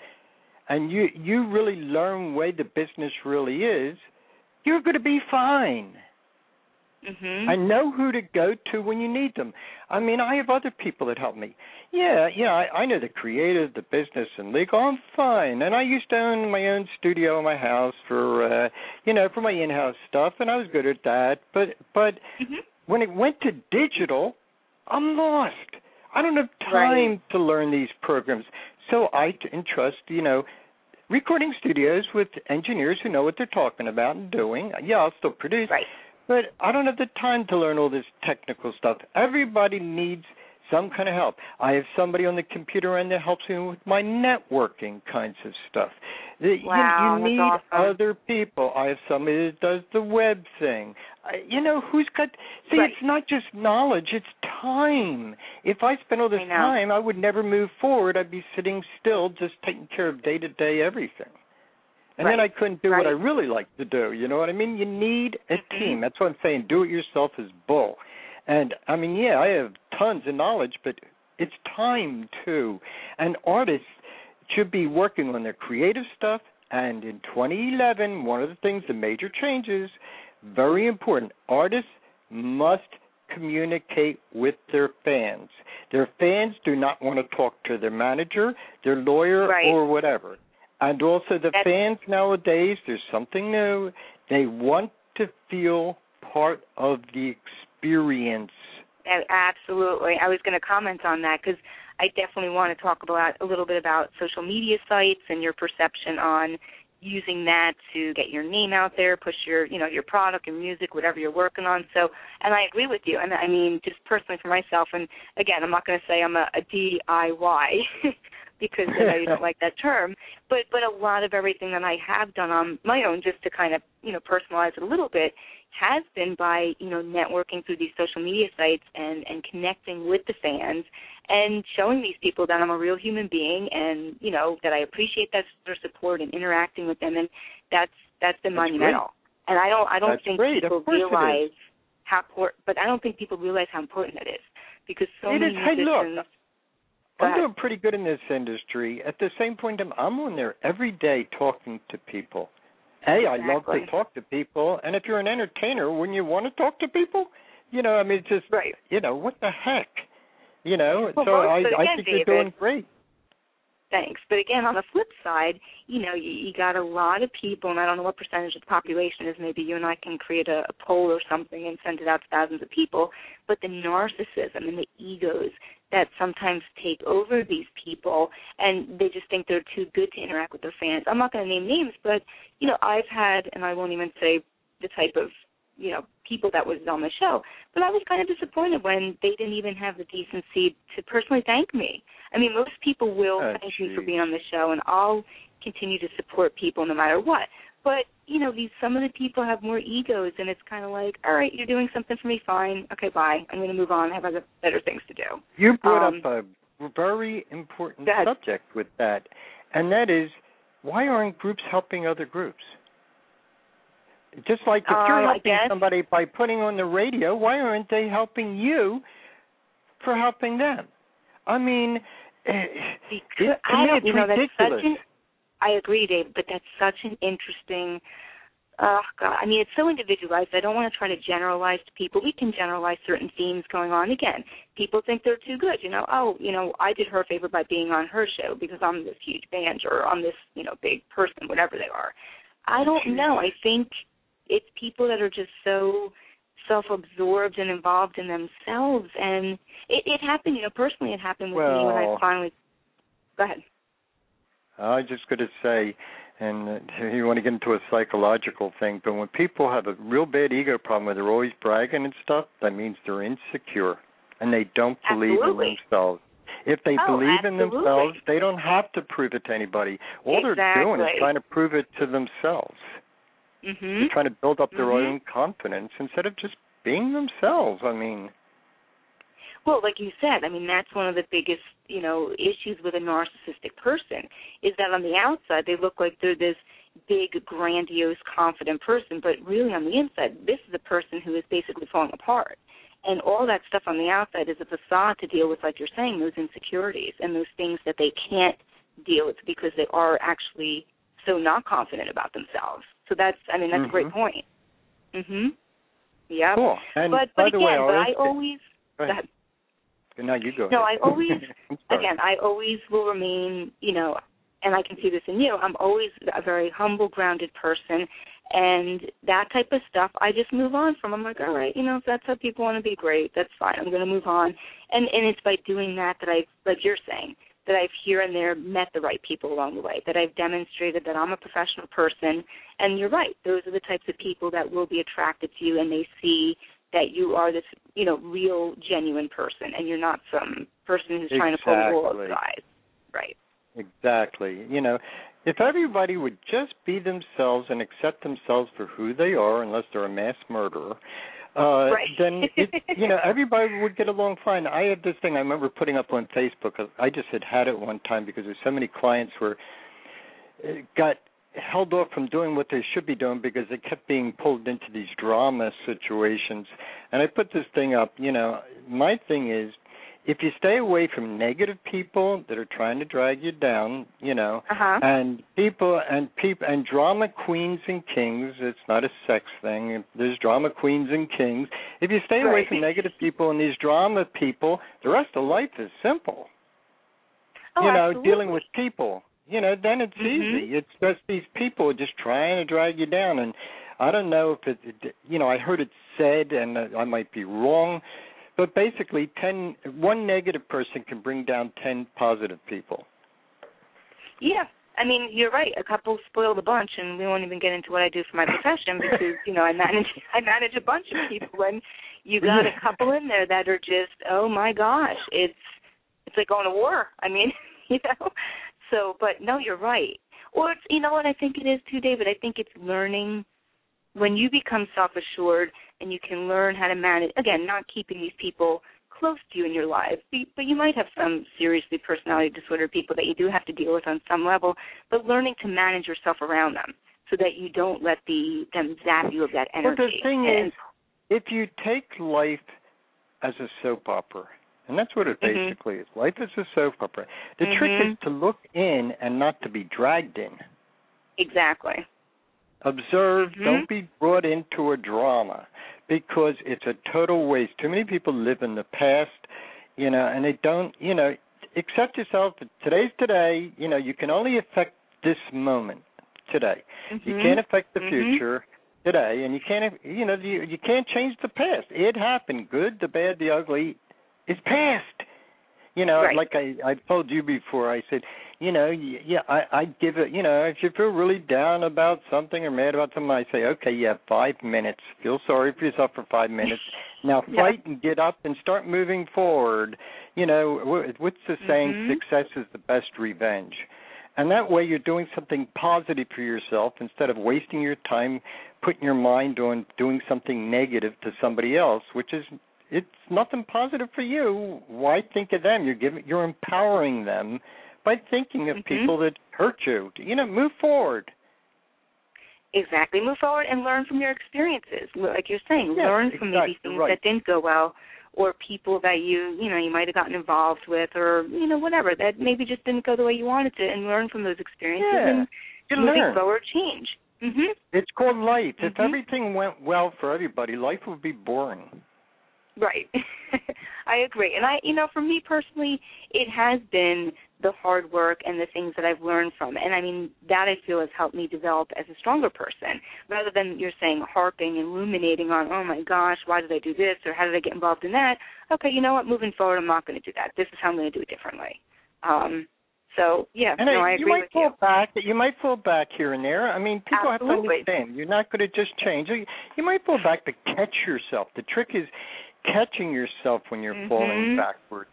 and you you really learn way the business really is, you're going to be fine mhm. and know who to go to when you need them. I mean, I have other people that help me. Yeah, yeah, I, I know the creative, the business, and legal. I'm fine, and I used to own my own studio in my house for, uh, you know, for my in-house stuff, and I was good at that. But, but Mhm. when it went to digital, I'm lost. I don't have time Right. to learn these programs, so I entrust, you know, recording studios with engineers who know what they're talking about and doing. Yeah, I'll still produce, Right. but I don't have the time to learn all this technical stuff. Everybody needs some kind of help. I have somebody on the computer end that helps me with my networking kinds of stuff. You- Wow, you, that's need awesome. other people. I have somebody that does the web thing. I, you know, who's got See, Right. it's not just knowledge, it's time. If I spent all this I time, I would never move forward. I'd be sitting still just taking care of day-to-day everything. And then I couldn't do what I really like to do. You know what I mean? You need a Mhm. team. That's what I'm saying. Do it yourself is bull. And I mean, yeah, I have tons of knowledge, but it's time too. And artists should be working on their creative stuff. And in 2011, one of the things, the major changes, very important. Artists must communicate with their fans. Their fans do not want to talk to their manager, their lawyer, Right. or whatever. And also, the That's- fans nowadays, there's something new. They want to feel part of the experience. Absolutely. I was going to comment on that because I definitely want to talk about a little bit about social media sites and your perception on using that to get your name out there, push your, you know, your product, and music, whatever you're working on. So, and I agree with you. And I mean, just personally for myself, and again, I'm not going to say I'm a, a DIY because I know you don't like that term, but but a lot of everything that I have done on my own, just to kind of you know personalize it a little bit, has been by you know networking through these social media sites and and connecting with the fans and showing these people that I'm a real human being and you know that I appreciate that their support and interacting with them and that's that's been That's monumental. And I don't I don't That's think great. People course it is. realize how important, but I don't think people realize how important it is because so It many is. Hey, look, musicians. I'm doing pretty good in this industry. At the same point, I'm, I'm on there every day talking to people. Hey, I love to talk to people, and if you're an entertainer, wouldn't you want to talk to people? You know, I mean, it's just Right. you know what the heck, you know. Well, so I, I think David, you're doing great. Thanks. But again, on the flip side, you know, you, you got a lot of people, and I don't know what percentage of the population is. Maybe you and I can create a, a poll or something and send it out to thousands of people. But the narcissism and the egos that sometimes take over these people, and they just think they're too good to interact with their fans. I'm not going to name names, but you know, I've had, and I won't even say the type of you know people that was on the show, but I was kind of disappointed when they didn't even have the decency to personally thank me. I mean, most people will Oh, thank you for being on the show, and I'll continue to support people no matter what. But you know, these some of the people have more egos, and it's kind of like, all right, you're doing something for me, fine, okay, bye. I'm going to move on. I have other better things to do. You brought Um, up a very important subject with that, and that is why aren't groups helping other groups? Just like if Uh, you're I helping somebody by putting on the radio, why aren't they helping you for helping them? I mean, because to I me don't, it's you know, ridiculous. that's such an. I agree, Dave, but that's such an interesting. Oh God! I mean, it's so individualized. I don't want to try to generalize to people. We can generalize certain themes going on. Again, people think they're too good. You know, oh, you know, I did her a favor by being on her show because I'm this huge band or I'm this, you know, big person, whatever they are. I don't know. I think it's people that are just so self-absorbed and involved in themselves, and it, it happened. You know, personally, it happened with me when I finally. Go ahead. I was just going to say, and you want to get into a psychological thing, but when people have a real bad ego problem where they're always bragging and stuff, that means they're insecure and they don't believe Absolutely. in themselves. If they Oh, believe in themselves, they don't have to prove it to anybody. All they're doing is trying to prove it to themselves. Mhm. They're trying to build up their Mhm. own confidence instead of just being themselves. I mean, Well, like you said, I mean that's one of the biggest, you know, issues with a narcissistic person is that on the outside they look like they're this big, grandiose, confident person, but really on the inside, this is a person who is basically falling apart. And all that stuff on the outside is a facade to deal with, like you're saying, those insecurities and those things that they can't deal with because they are actually so not confident about themselves. So that's, I mean, that's a great Mhm. point. Mhm. Yeah. cool. And But but again, way, but I always, always go ahead. No, you go. No, ahead. I always- again, I always will remain, you know, and I can see this in you. I'm always a very humble, grounded person, and that type of stuff I just move on from. I'm like, all right, you know, if that's how people want to be, great, that's fine. I'm going to move on, and and it's by doing that that I, like you're saying, that I've here and there met the right people along the way. That I've demonstrated that I'm a professional person, and you're right. Those are the types of people that will be attracted to you, and they see that you are this, you know, real, genuine person, and you're not some person who's trying to pull the wool over Exactly. eyes. Right. Exactly. You know, if everybody would just be themselves and accept themselves for who they are, unless they're a mass murderer, uh, Right. then it, you know everybody would get along fine. I had this thing I remember putting up on Facebook. I just had had it one time because there's so many clients were uh, got held off from doing what they should be doing because they kept being pulled into these drama situations. And I put this thing up. You know, my thing is if you stay away from negative people that are trying to drag you down, you know, Uh huh. and people and people and drama queens and kings, it's not a sex thing. There's drama queens and kings. If you stay away from negative people and these drama people, the rest of life is simple. Oh, you know, absolutely. dealing with people. You know, then it's Mhm. easy. It's just these people just trying to drag you down and I don't know if it, you know, I heard it said and I might be wrong, but basically ten one negative person can bring down 10 positive people. Yeah. I mean, you're right. A couple spoil the bunch, and we won't even get into what I do for my profession because you know I manage I manage a bunch of people, and you got a couple in there that are just oh my gosh, it's it's like going to war. I mean, you know. So, but no, you're right. Or it's you know what I think it is too, David. I think it's learning when you become self-assured and you can learn how to manage. Again, not keeping these people close to you in your life, but you might have some seriously personality disorder people that you do have to deal with on some level. But learning to manage yourself around them so that you don't let the them zap you of that Well, energy. the thing And- is, if you take life as a soap opera, and that's what it Mhm. basically is. Life is a soap opera. The trick Mhm. is to look in and not to be dragged in. exactly. Observe, Mhm. don't be brought into a drama because it's a total waste. Too many people live in the past, you know, and they don't, you know, accept yourself. Today's today, you know, you can only affect this moment today. You Mhm. can't affect the Mhm. future today, and you can't, you know, you you can't change the past. It happened, good, the bad, the ugly. It's past. You know, Right. like I I told you before, I said, you know, y- yeah, I I give it. You know, if you feel really down about something or mad about something, I say, okay, you have five minutes. Feel sorry for yourself for five minutes. Now Yeah. fight and get up and start moving forward. You know, wh- what's the saying? Mhm. Success is the best revenge. And that way you're doing something positive for yourself instead of wasting your time putting your mind on doing something negative to somebody else, which is it's nothing positive for you. Why think of them? You're giving you're empowering them by thinking of Mhm. people that hurt you. You know, move forward. Exactly. Move forward and learn from your experiences. Like you're saying, Yes, learn from maybe things right. that didn't go well or people that you you know you might have gotten involved with or you know whatever that maybe just didn't go the way you wanted to and learn from those experiences Yeah. and You moving learn. forward change mhm It's called life. If Mhm. everything went well for everybody, life would be boring. Right. I agree. And I, you know, for me personally, it has been the hard work and the things that I've learned from. And I mean, that I feel has helped me develop as a stronger person rather than you're saying harping and ruminating on, oh my gosh, why did I do this or how did I get involved in that? Okay, you know what? Moving forward, I'm not going to do that. This is how I'm going to do it differently. Um, so, yeah, And no, I, I you might with fall you. back. You might fall back here and there. I mean, people have Absolutely. to understand. You're not going to just change. You- You might fall back, but catch yourself. The trick is catching yourself when you're Mhm. falling backward,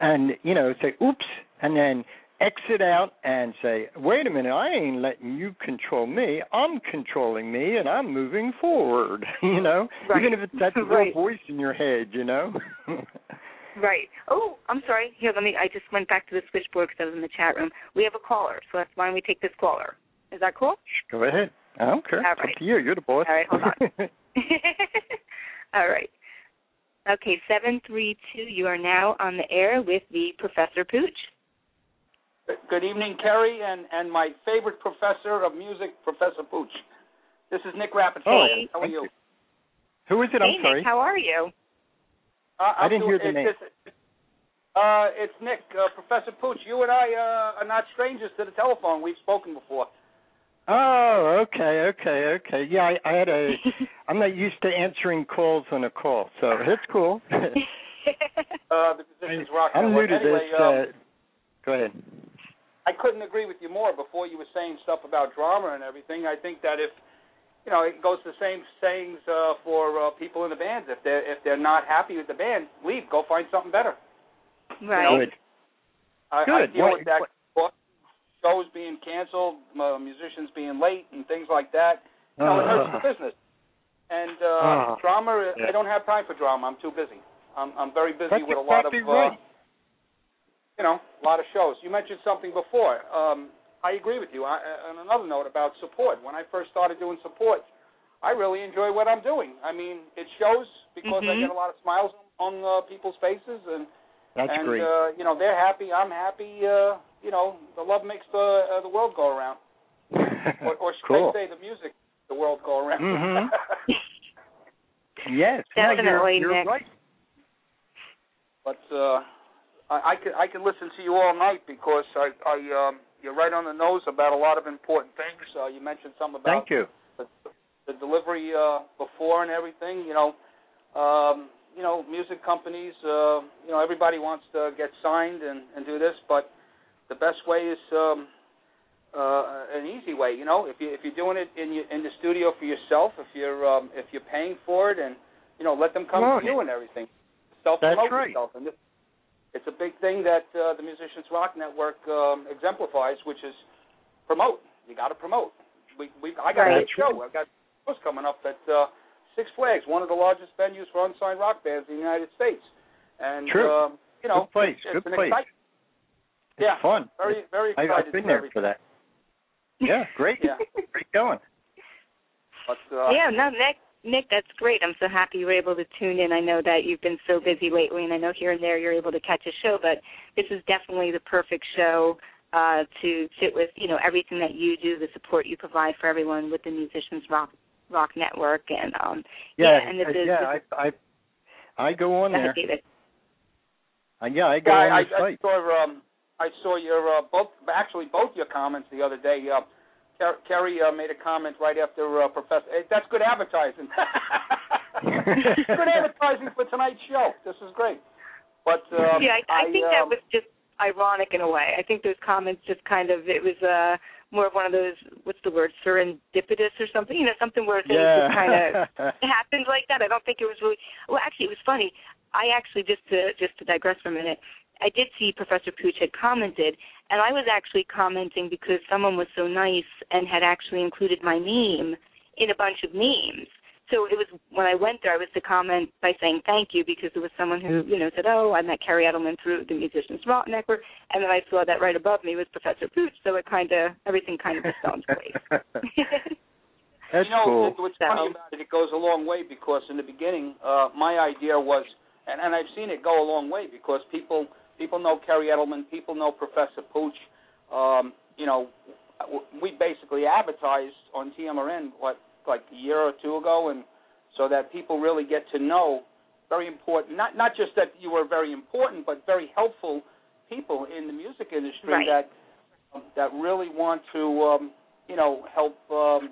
and you know, say "oops," and then exit out and say, "Wait a minute, I ain't letting you control me. I'm controlling me, and I'm moving forward." you know, Right. even if it's that little Right. voice in your head. You know. Right. Oh, I'm sorry. Here, let me. I just went back to the switchboard because I was in the chat room. We have a caller, so that's why don't we take this caller. Is that cool? Go ahead. I don't care. All It's up to you. You're the boss. All right, hold on. All right. Okay, seven three two. You are now on the air with the Professor Pooch. Good evening, Kerri, and, and my favorite professor of music, Professor Pooch. This is Nick Rapid. Oh, Hey. How are you? Who is it? I'm sorry. Nick, how are you? Uh, I didn't doing- hear the it's, It's, uh, it's Nick, uh, Professor Pooch. You and I uh, are not strangers to the telephone. We've spoken before. Oh, okay, okay, okay. Yeah, I, I had a. I'm not used to answering calls on a call, so it's cool. Uh, the Musicians Rock I'm new Network. to anyway, this. um, Uh, go ahead. I couldn't agree with you more before you were saying stuff about drama and everything. I think that if you know, it goes the same sayings uh, for uh, people in the bands. If they're if they're not happy with the band, leave. Go find something better. right. Good. I, I deal What- with that. Shows being canceled, uh, musicians being late, and things like that. You know, it hurts the business. And uh, Ah. drama, Yeah. I don't have time for drama. I'm too busy. I'm I'm very busy That's with a lot of uh, you know, a lot of shows. You mentioned something before. Um, I agree with you. I, on another note about support, when I first started doing support, I really enjoy what I'm doing. I mean, it shows because I Mhm. get a lot of smiles on uh, people's faces, and That's and great. uh, you know they're happy. I'm happy. Uh, you know, the love makes the uh, the world go around, or, or should cool. I say, the music, the world go around. Mhm. Yes. no, you're- Definitely, you're, Nick. right. but uh, I, I can I can listen to you all night because I I um, you're right on the nose about a lot of important things. Uh, you mentioned some about Thank you. the, the delivery uh, before and everything. You know, um, you know, music companies. Uh, you know, everybody wants to get signed and, and do this, but the best way is um, uh, an easy way. You know, if you if you're doing it in your, in the studio for yourself, if you're um, if you're paying for it, and you know, let them come Promote to you and everything. Self promote right. yourself, and this, it's a big thing that uh, the Musicians Rock Network um, exemplifies, which is promote. You got to promote. We we I got a Right. big show. I got shows coming up at uh, Six Flags, one of the largest venues for unsigned rock bands in the United States. And True. um, you know, Good place. it's, Good an place. exciting- It's yeah, fun. very very I, excited I've been for there everything. for that. Yeah, great. Yeah. Great going. But uh, yeah, no, Nick, Nick, that's great. I'm so happy you were able to tune in. I know that you've been so busy lately, and I know here and there you're able to catch a show, but this is definitely the perfect show uh, to sit with. You know, everything that you do, the support you provide for everyone with the Musicians Rock Rock Network, and um, Yeah, and this uh, is yeah. I, I I go on Go ahead, there. David. Uh, yeah, I go Yeah, on I, the site. I saw um, I saw your uh, both actually both your comments the other day. Uh, Car- Kerri uh, made a comment right after uh, Professor. eh, That's good advertising. good advertising for tonight's show. This is great. But um, yeah, I, I think that um, was just ironic in a way. I think those comments just kind of it was uh more of one of those what's the word serendipitous or something. You know, something where things yeah. just kind of happened like that. I don't think it was really. Well, actually, it was funny. I actually just to just to digress for a minute. I did see Professor Pooch had commented, and I was actually commenting because someone was so nice and had actually included my name in a bunch of memes. So it was when I went there, I was to comment by saying thank you because there was someone who you know said, "Oh, I met Kerri Edelman through the Musicians Rock Network," and then I saw that right above me was Professor Pooch. So it kind of everything kind of just fell into place. That's you know, cool. it- what's So- funny about it, it goes a long way because in the beginning, uh, my idea was and and I've seen it go a long way because people people know Kerri Edelman, people know Professor Pooch. Um, you know, we basically advertised on TMRN what like a year or two ago, and so that people really get to know very important. Not not just that you were very important, but very helpful people in the music industry right. that um, that really want to um, you know help um,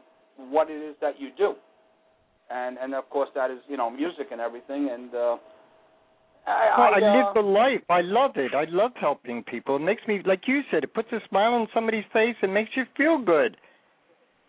what it is that you do, and and of course that is you know music and everything and. uh I, I, I, uh, live the life. I love it. I love helping people. It makes me, like you said, it puts a smile on somebody's face and makes you feel good.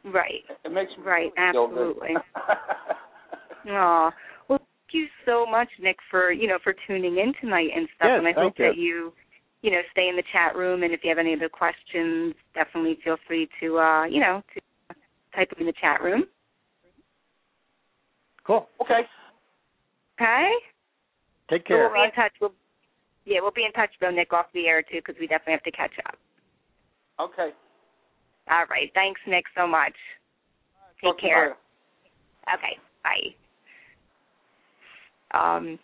Right. It makes me Right, feel good. absolutely. Aw. Well, thank you so much, Nick, for you know for tuning in tonight and stuff. Yes, and I thank hope you. that you, you know, stay in the chat room. And if you have any other questions, definitely feel free to, uh, you know, to type them in the chat room. Cool. okay. Okay. Take So we'll be in touch. We'll, yeah, we'll be in touch, though, Nick, off the air too, because we definitely have to catch up. Okay. All right. Thanks, Nick, so much. Take to you care. Okay, bye. Um,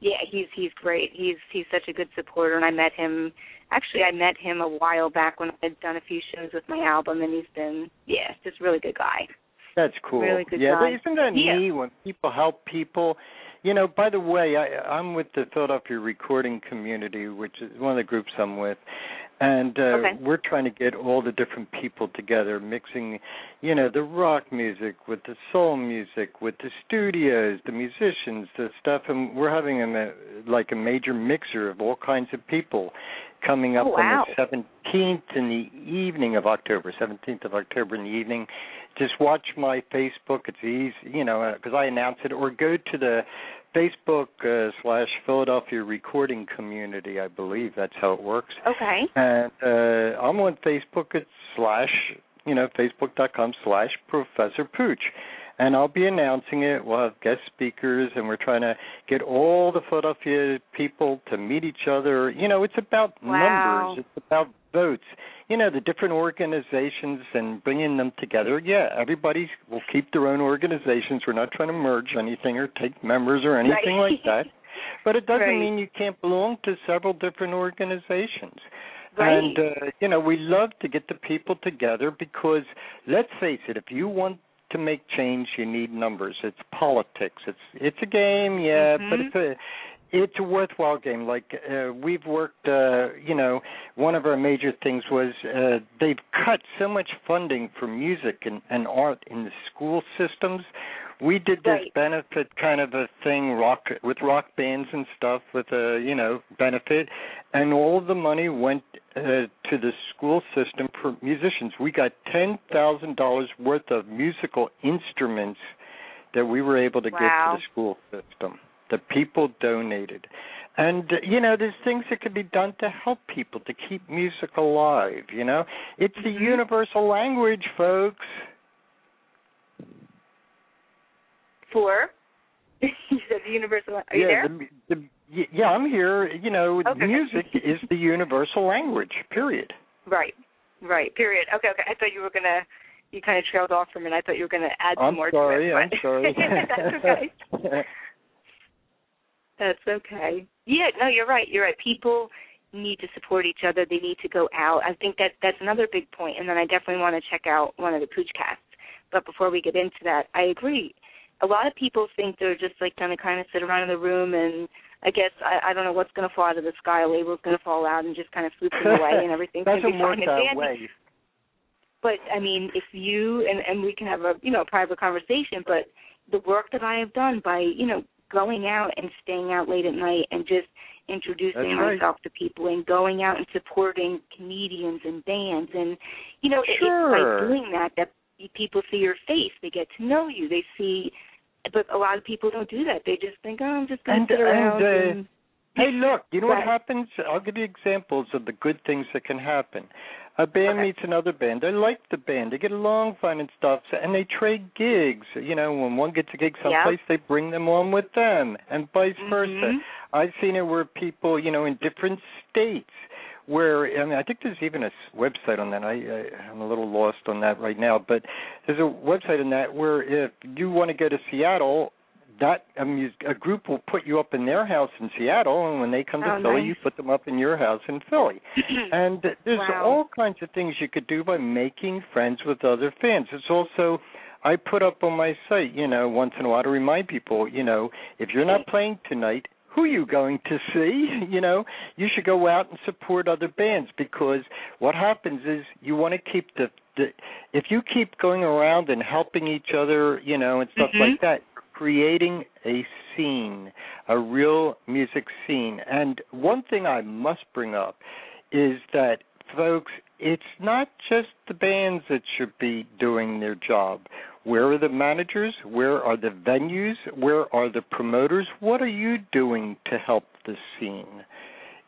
yeah, he's he's great. He's he's such a good supporter, and I met him. Actually, I met him a while back when I'd done a few shows with my album, and he's been yeah, just a really good guy. That's cool. Really good yeah, guy. isn't that Yeah. neat when people help people? You know, by the way, I, I'm with the Philadelphia Recording Community, which is one of the groups I'm with, and uh, Okay. we're trying to get all the different people together, mixing, you know, the rock music with the soul music, with the studios, the musicians, the stuff, and we're having a like a major mixer of all kinds of people coming up Oh, wow. on the 17th in the evening of October, 17th of October in the evening just watch my Facebook. It's easy, you know, because I announce it, or go to the Facebook uh, slash Philadelphia Recording Community. I believe that's how it works. Okay. And uh, I'm on Facebook. It's slash, you know, Facebook.com slash Professor Pooch. And I'll be announcing it. We'll have guest speakers, and we're trying to get all the Philadelphia people to meet each other. You know, it's about Wow. numbers. It's about votes you know the different organizations and bringing them together yeah everybody will keep their own organizations we're not trying to merge anything or take members or anything Right. like that but it doesn't Right. mean you can't belong to several different organizations Right. and uh, you know we love to get the people together because let's face it if you want to make change you need numbers it's politics it's it's a game yeah but Mhm. it's a it's a worthwhile game. Like uh, we've worked, uh, you know, one of our major things was uh, they've cut so much funding for music and, and art in the school systems. We did this Right. benefit kind of a thing, rock with rock bands and stuff, with a you know benefit, and all of the money went uh, to the school system for musicians. We got ten thousand dollars worth of musical instruments that we were able to Wow. give to the school system the people donated. And uh, you know, there's things that can be done to help people to keep music alive. You know, it's the Mhm. universal language, folks. For you said the universal. Are you yeah, there? The, the, yeah, I'm here. You know, Okay. music is the universal language. Period. Right. Right. Period. Okay. Okay. I thought you were gonna. You kind of trailed off from it. I thought you were gonna add some I'm more sorry. to it. I'm sorry. That's okay. That's okay. Yeah, no, you're right. You're right. People need to support each other. They need to go out. I think that that's another big point. And then I definitely want to check out one of the Poochcasts. But before we get into that, I agree. A lot of people think they're just like going to kind of sit around in the room and I guess I, I don't know what's going to fall out of the sky. A label's going to fall out and just kind of swoop them away, and everything's going to be fine and dandy. way. But I mean, if you and and we can have a you know a private conversation. But the work that I have done by you know going out and staying out late at night and just introducing right. myself to people and going out and supporting comedians and bands and you know it- it's by doing that that people see your face. They get to know you. They see. But a lot of people don't do that. They just think, oh, I'm just going to sit around. and, uh, and, Hey, look, you know what happens? I'll give you examples of the good things that can happen. A band Okay. meets another band. They like the band. They get along fine and stuff, and they trade gigs. You know, when one gets a gig someplace, they bring them on with them, and vice versa. Mhm. I've seen it where people, you know, in different states, where I mean, I think there's even a website on that. I, I I'm a little lost on that right now, but there's a website on that where if you want to go to Seattle, that a, mus- a group will put you up in their house in Seattle, and when they come to Oh, Philly, nice. you put them up in your house in Philly. and there's Wow. all kinds of things you could do by making friends with other fans. It's also I put up on my site, you know, once in a while to remind people, you know, if you're not playing tonight, who are you going to see? You know, you should go out and support other bands because what happens is you want to keep the, the if you keep going around and helping each other, you know, and stuff Mhm. like that, creating a scene, a real music scene. And one thing I must bring up is that folks, it's not just the bands that should be doing their job. Where are the managers? Where are the venues? Where are the promoters? What are you doing to help the scene?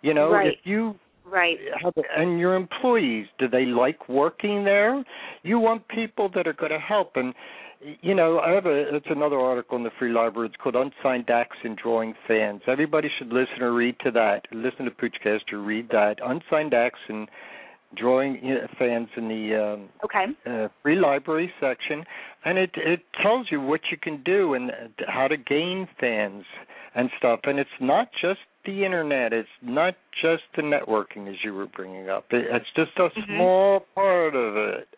You know, Right. if you Right. the, and your employees do they like working there you want people that are going to help and you know i have a it's another article in the free library it's called unsigned acts and drawing fans everybody should listen or read to that listen to poochcast or read that unsigned acts and drawing fans in the um Okay. uh, free library section, and it it tells you what you can do and how to gain fans and stuff. And it's not just the internet; it's not just the networking, as you were bringing up. It, it's just a Mhm. small part of it.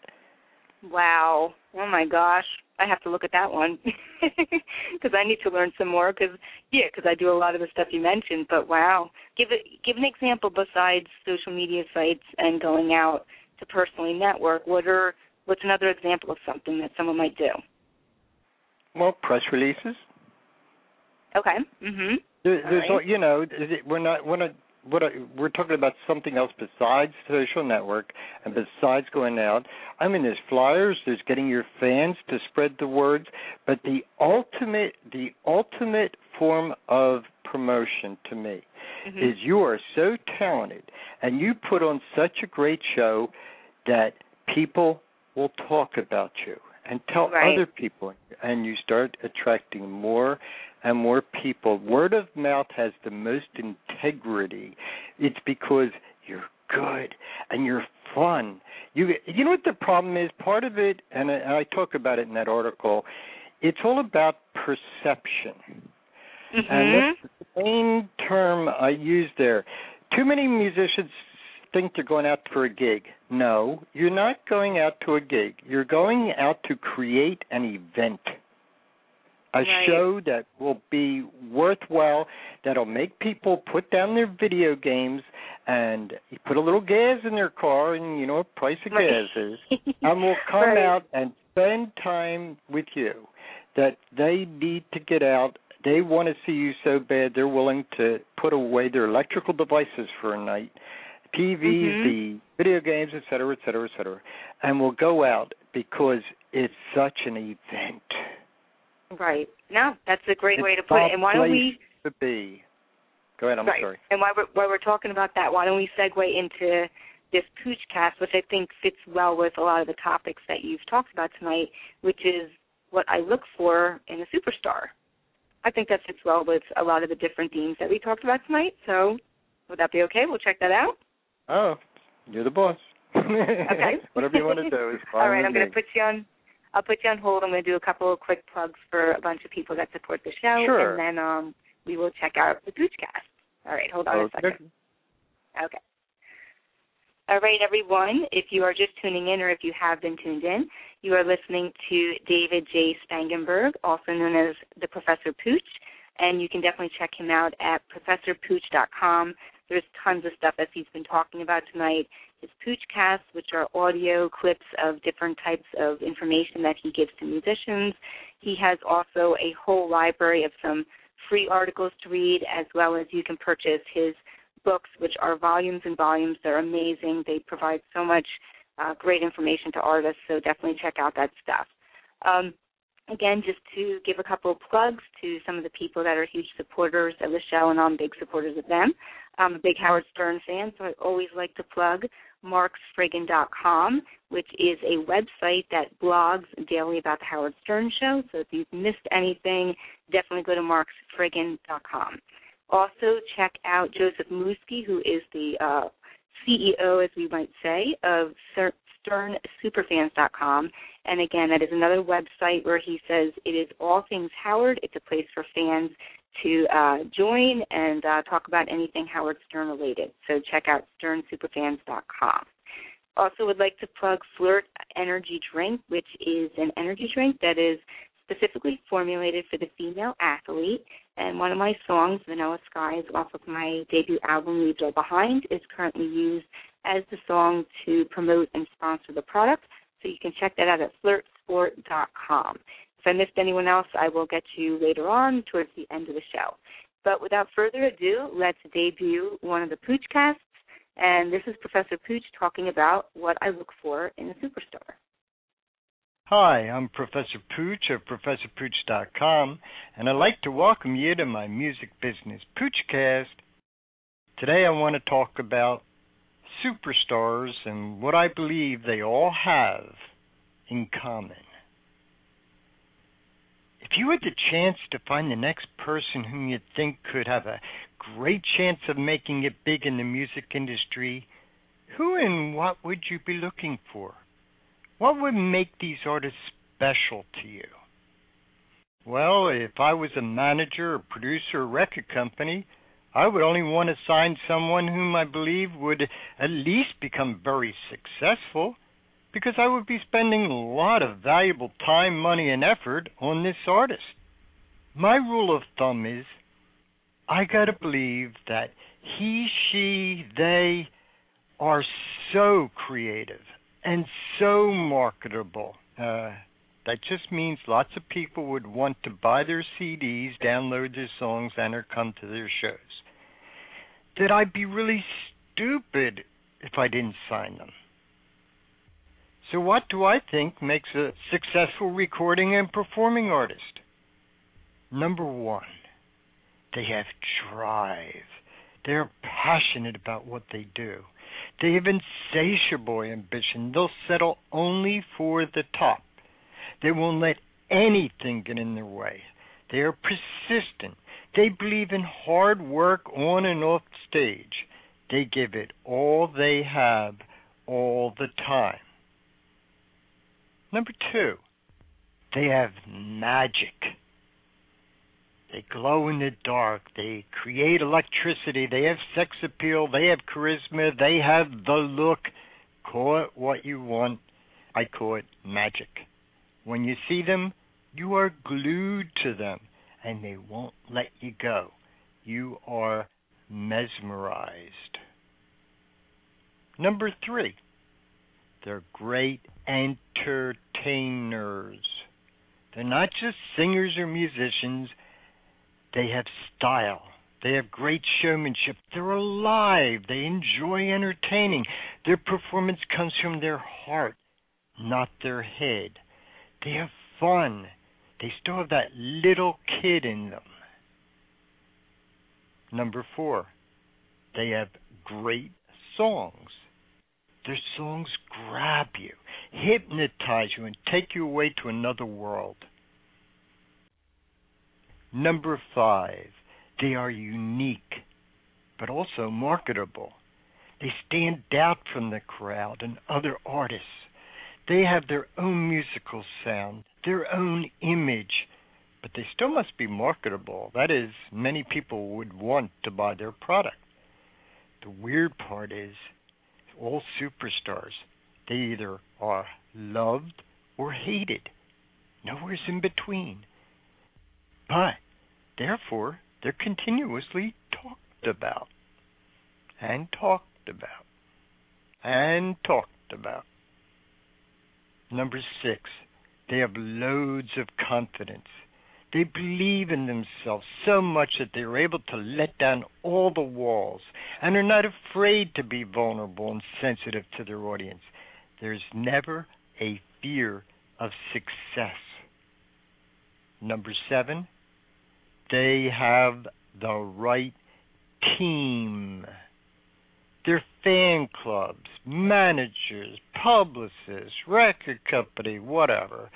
Wow. Oh my gosh. I have to look at that one because I need to learn some more. Because yeah, because I do a lot of the stuff you mentioned. But wow, give it give an example besides social media sites and going out to personally network. What are what's another example of something that someone might do? Well, press releases. Okay. Mm hmm. There, there's right. all, you know we're not we're not what I, we're talking about something else besides social network and besides going out. I mean, there's flyers, there's getting your fans to spread the words, but the ultimate the ultimate form of promotion to me Mhm. is you are so talented and you put on such a great show that people will talk about you and tell Right. other people and you start attracting more and more people. Word of mouth has the most integrity. It's because you're good and you're fun. You you know what the problem is? Part of it, and I, and I talk about it in that article. It's all about perception, and Mhm. that's the main term I use there. Too many musicians think they're going out for a gig. No, you're not going out to a gig. You're going out to create an event a Right. show that will be worthwhile that'll make people put down their video games and put a little gas in their car and you know what price of Right. gas is and will come Right. out and spend time with you that they need to get out they want to see you so bad they're willing to put away their electrical devices for a night tvs Mhm. the video games et cetera et cetera et cetera and will go out because it's such an event Right. No, that's a great It's way to put it. And why don't we to be. Go ahead. I'm right. sorry. And while we're, while we're talking about that, why don't we segue into this Poochcast, which I think fits well with a lot of the topics that you've talked about tonight, which is what I look for in a superstar. I think that fits well with a lot of the different themes that we talked about tonight. So, would that be okay? We'll check that out. Oh, you're the boss. Okay. Whatever you want to do is fine. All right, I'm going to put you on. I'll put you on hold. I'm going to do a couple of quick plugs for a bunch of people that support the show, Sure. and then um, we will check out the Poochcast. All right, hold on a second. Okay. All right, everyone. If you are just tuning in or if you have been tuned in, you are listening to David J. Spangenberg, also known as the Professor Pooch, and you can definitely check him out at professorpooch.com. There's tons of stuff that he's been talking about tonight. His Poochcasts, which are audio clips of different types of information that he gives to musicians. He has also a whole library of some free articles to read, as well as you can purchase his books, which are volumes and volumes. They're amazing. They provide so much uh, great information to artists, so definitely check out that stuff. Um, again, just to give a couple of plugs to some of the people that are huge supporters of the show, and I'm big supporters of them. I'm a big Howard Stern fan, so I always like to plug marksfriggin.com, which is a website that blogs daily about the Howard Stern Show. So if you've missed anything, definitely go to marksfriggin.com. Also, check out Joseph Musky, who is the uh, CEO, as we might say, of sternsuperfans.com. And again, that is another website where he says it is all things Howard. It's a place for fans to uh, join and uh, talk about anything Howard Stern related. So check out sternsuperfans.com. Also, would like to plug Flirt Energy Drink, which is an energy drink that is specifically formulated for the female athlete. And one of my songs, Vanilla Skies, off of my debut album, Leaves All Behind, is currently used as the song to promote and sponsor the product. So you can check that out at flirtsport.com. If I missed anyone else, I will get to you later on towards the end of the show. But without further ado, let's debut one of the Poochcasts. And this is Professor Pooch talking about what I look for in a superstar. Hi, I'm Professor Pooch of ProfessorPooch.com, and I'd like to welcome you to my music business Poochcast. Today I want to talk about superstars and what I believe they all have in common. If you had the chance to find the next person whom you think could have a great chance of making it big in the music industry, who and what would you be looking for? What would make these artists special to you? Well, if I was a manager or producer or record company, I would only want to sign someone whom I believe would at least become very successful because I would be spending a lot of valuable time, money, and effort on this artist. My rule of thumb is I got to believe that he, she, they are so creative and so marketable. Uh, that just means lots of people would want to buy their CDs, download their songs, and or come to their shows. That I'd be really stupid if I didn't sign them. So, what do I think makes a successful recording and performing artist? Number one, they have drive. They're passionate about what they do. They have insatiable ambition. They'll settle only for the top. They won't let anything get in their way. They are persistent. They believe in hard work on and off stage. They give it all they have all the time. Number two, they have magic. They glow in the dark. They create electricity. They have sex appeal. They have charisma. They have the look. Call it what you want. I call it magic. When you see them, you are glued to them and they won't let you go. You are mesmerized. Number three, they're great entertainers. They're not just singers or musicians they have style. They have great showmanship. They're alive. They enjoy entertaining. Their performance comes from their heart, not their head. They have fun. They still have that little kid in them. Number four, they have great songs. Their songs grab you, hypnotize you, and take you away to another world. Number five, they are unique, but also marketable. They stand out from the crowd and other artists. They have their own musical sound, their own image, but they still must be marketable. That is, many people would want to buy their product. The weird part is, all superstars, they either are loved or hated. Nowhere's in between. But therefore, they're continuously talked about and talked about and talked about. Number six, they have loads of confidence. They believe in themselves so much that they are able to let down all the walls and are not afraid to be vulnerable and sensitive to their audience. There's never a fear of success. Number seven, they have the right team. Their fan clubs, managers, publicists, record company, whatever,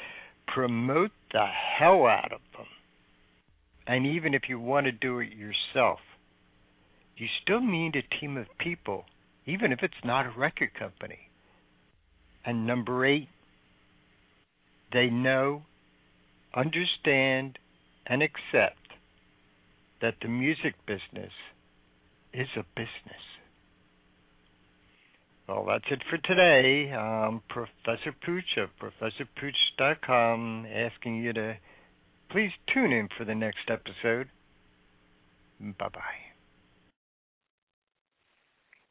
promote the hell out of them. And even if you want to do it yourself, you still need a team of people, even if it's not a record company. And number eight, they know, understand, and accept that the music business is a business. Well, that's it for today. Um, Professor Pooch of ProfessorPooch.com asking you to please tune in for the next episode. Bye bye.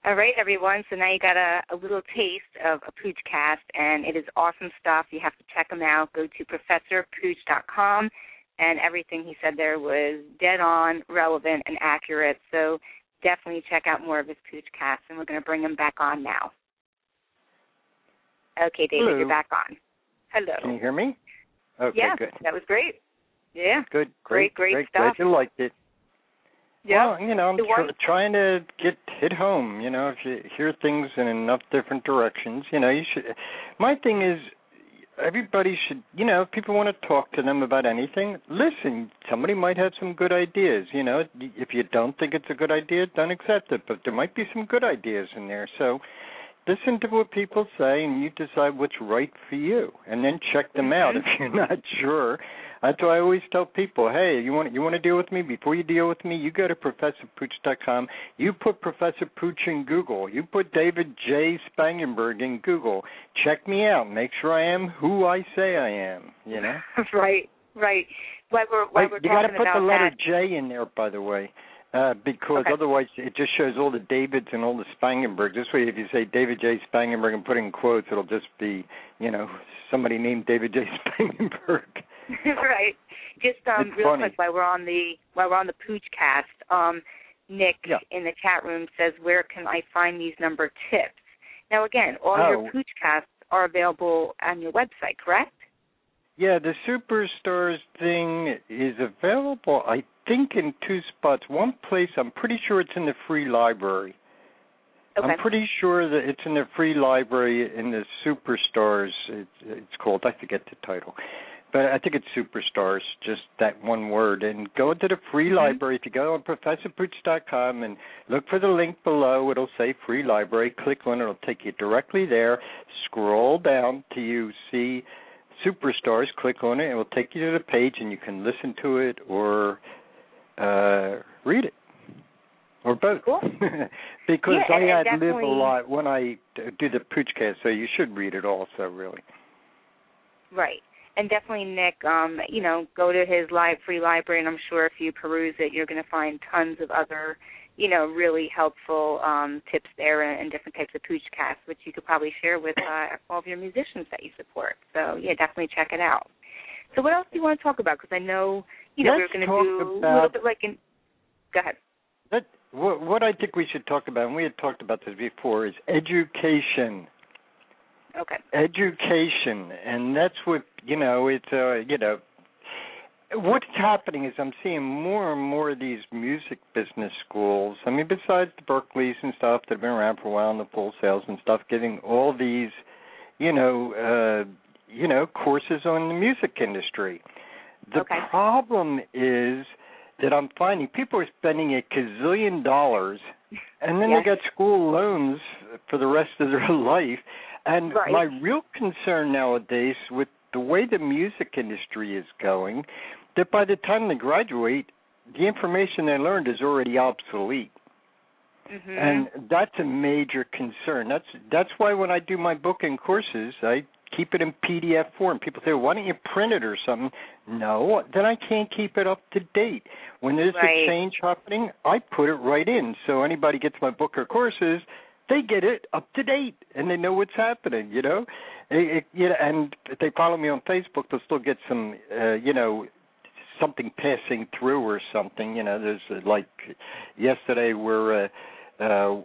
All right, everyone. So now you got a, a little taste of a Poochcast, and it is awesome stuff. You have to check them out. Go to ProfessorPooch.com, and everything he said there was dead on, relevant, and accurate. So definitely check out more of his Poochcast, and we're going to bring him back on now. Okay, David, Hello. you're back on. Hello. Can you hear me? Okay, yeah, good. that was great. Yeah. Good, Great, great, great Glad stuff. you liked it. Yeah. Well, you know, I'm tr- trying to get hit home. You know, if you hear things in enough different directions, you know, you should. My thing is, everybody should. You know, if people want to talk to them about anything, listen. Somebody might have some good ideas. You know, if you don't think it's a good idea, don't accept it. But there might be some good ideas in there. So. Listen to what people say, and you decide what's right for you, and then check them out if you're not sure. That's why I always tell people, hey, you want you want to deal with me before you deal with me, you go to professorpooch.com. You put Professor Pooch in Google. You put David J. Spangenberg in Google. Check me out. Make sure I am who I say I am. You know. right, right. While we're, Wait, we're you got to put the letter that, J in there, by the way. Uh, because Okay. otherwise it just shows all the Davids and all the Spangenberg. This way, if you say David J. Spangenberg and put in quotes, it'll just be, you know, somebody named David J. Spangenberg. right. Just um, It's real funny. quick, while we're on the while we're on the Poochcast, um, Nick Yeah. in the chat room says, "Where can I find these number tips?" Now, again, all Oh. your Poochcasts are available on your website, correct? Yeah, the Superstars thing is available, I think, in two spots. One place, I'm pretty sure it's in the free library. Okay. I'm pretty sure that it's in the free library in the Superstars. It's, it's called. I forget the title, but I think it's Superstars. Just that one word. And go into the free Mhm. library. If you go on ProfessorPooch.com and look for the link below, it'll say free library. Click on it. It'll take you directly there. Scroll down till you see Superstars. Click on it. It will take you to the page, and you can listen to it or uh, read it or both. Cool. because Yeah, I and- and ad lib a lot when I do the Poochcast, so you should read it also, really. Right. And definitely, Nick, um, you know, go to his live free library, and I'm sure if you peruse it, you're going to find tons of other, you know, really helpful um, tips there and, and different types of poochcasts, which you could probably share with uh, all of your musicians that you support. So, yeah, definitely check it out. So, what else do you want to talk about? Because I know, you know, Let's we we're going to do a little bit like in. Go ahead. That, what, what I think we should talk about, and we had talked about this before, is education. Okay. Education, and that's what you know. It's uh, you know, what's happening is I'm seeing more and more of these music business schools. I mean, besides the Berklees and stuff that have been around for a while, and the Full Sails and stuff, getting all these, you know, uh, you know, courses on the music industry. The Okay. problem is that I'm finding people are spending a gazillion dollars, and then Yes. they got school loans for the rest of their life. And Right. my real concern nowadays with the way the music industry is going, that by the time they graduate, the information they learned is already obsolete. hmm And that's a major concern. That's that's why when I do my book and courses, I keep it in PDF form. People say, "Why don't you print it or something?" No, then I can't keep it up to date. When there's Right. a change happening, I put it right in. So anybody gets my book or courses, they get it up to date and they know what's happening. You know, it, it, you know, and if they follow me on Facebook, they'll still get some, uh, you know, something passing through or something. You know, there's uh, like yesterday where. Uh, uh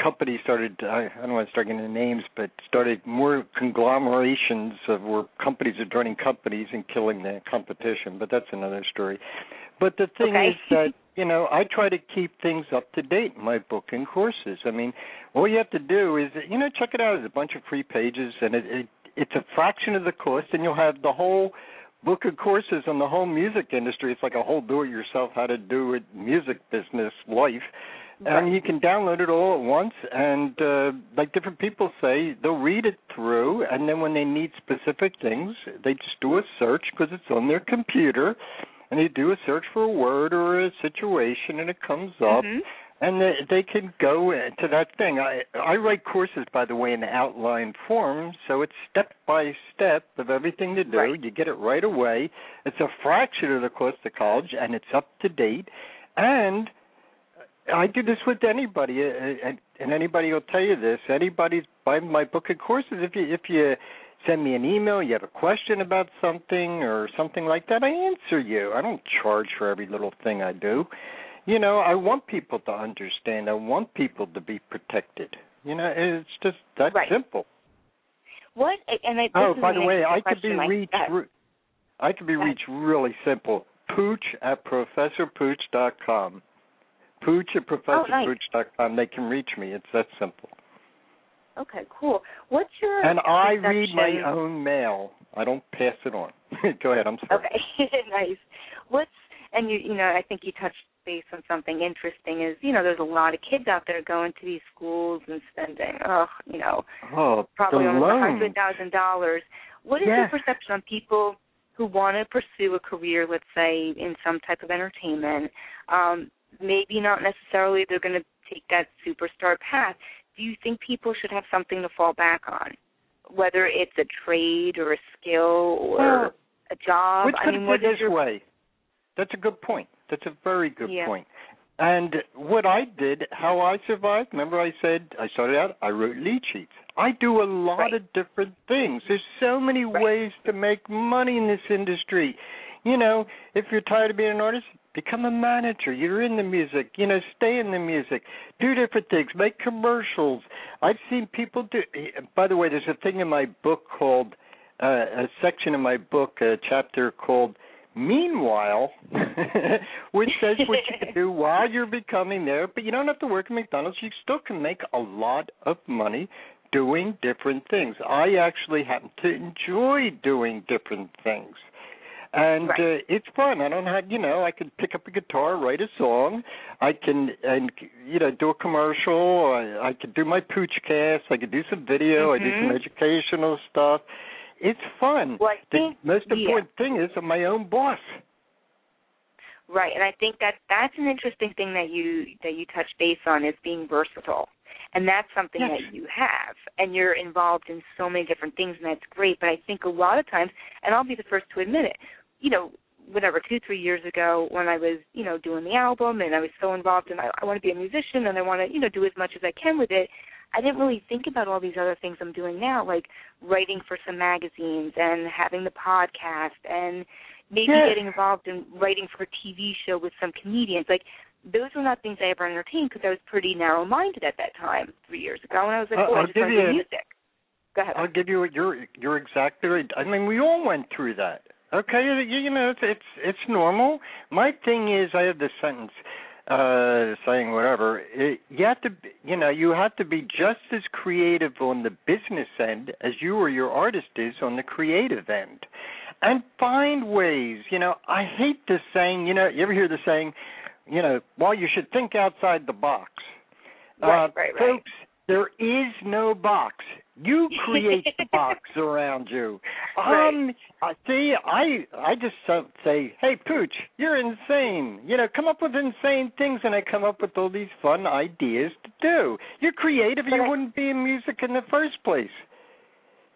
companies started I, I don't want to start getting into names but started more conglomerations of where companies are joining companies and killing the competition but that's another story but the thing Okay. is that you know I try to keep things up to date in my book and courses. I mean all you have to do is you know check it out. It's a bunch of free pages and it, it it's a fraction of the cost and you'll have the whole book of courses on the whole music industry. It's like a whole do-it-yourself how to do it music business life. And you can download it all at once and uh like different people say they'll read it through and then when they need specific things they just do a search because it's on their computer and you do a search for a word or a situation and it comes up Mhm. and they, they can go to that thing. I I write courses, by the way, in outline form, so it's step by step of everything to do. Right. You get it right away. It's a fraction of the cost of college, and it's up to date. And I do this with anybody, uh, and, and anybody will tell you this. Anybody buy my book of courses. If you if you send me an email, you have a question about something or something like that, I answer you. I don't charge for every little thing I do you know, I want people to understand. I want people to be protected. You know, it's just that Right. simple. What? And I, Oh, by the way, I could be reached. Re- I could be reached really simple. Pooch at professorpooch.com. Pooch at Oh, nice. professorpooch.com. They can reach me. It's that simple. Okay, cool. What's your And I read my own mail. I don't pass it on. Go ahead. I'm sorry. Okay, nice. What's and you you know I think you touched base on something interesting is you know there's a lot of kids out there going to these schools and spending oh you know Oh, probably almost a hundred thousand dollars. What is Yes. your perception on people who want to pursue a career, let's say in some type of entertainment? Um, maybe not necessarily they're going to take that superstar path. Do you think people should have something to fall back on, whether it's a trade or a skill or Well, a job? Let's I mean, what is this your way. That's a good point. That's a very good Yeah. point. And what I did, how I survived, remember I said I started out, I wrote lead sheets. I do a lot Right. of different things. There's so many Right. ways to make money in this industry. You know, if you're tired of being an artist, become a manager. You're in the music. You know, stay in the music. Do different things. Make commercials. I've seen people do. By the way, there's a thing in my book called uh, a section in my book, a chapter called Meanwhile, which says what you can do while you're becoming there, but you don't have to work at McDonald's. You still can make a lot of money doing different things. I actually happen to enjoy doing different things. And Right. uh, it's fun. I don't have, you know, I can pick up a guitar, write a song. I can, and you know, do a commercial. I, I could do my pooch cast. I could do some video. I do some Mhm. educational stuff. It's fun. Well, the most yeah. important thing is I'm my own boss. Right, and I think that that's an interesting thing that you that you touch base on is being versatile, and that's something Yes. that you have, and you're involved in so many different things, and that's great. But I think a lot of times, and I'll be the first to admit it, you know, whatever two three years ago when I was you know doing the album and I was so involved and I, I want to be a musician and I want to you know do as much as I can with it. I didn't really think about all these other things I'm doing now, like writing for some magazines and having the podcast and maybe Yes. getting involved in writing for a TV show with some comedians. Like those were not things I ever entertained because I was pretty narrow-minded at that time, three years ago, and I was like, Uh, "Oh, I I'll just want to do music." Go ahead. I'll give you you're you're exactly right. I mean, we all went through that. Okay, you, you know, it's it's it's normal. My thing is, I have this sentence uh saying whatever. It, you have to, you know, you have to be just as creative on the business end as you or your artist is on the creative end, and find ways. You know, I hate this saying. You know, you ever hear the saying? You know, well, you should think outside the box. Right, uh, right, right. Folks, there is no box. You create the box around you. Um, I see. I I just say, hey, Pooch, you're insane. You know, come up with insane things, and I come up with all these fun ideas to do. You're creative. But you I- wouldn't be in music in the first place.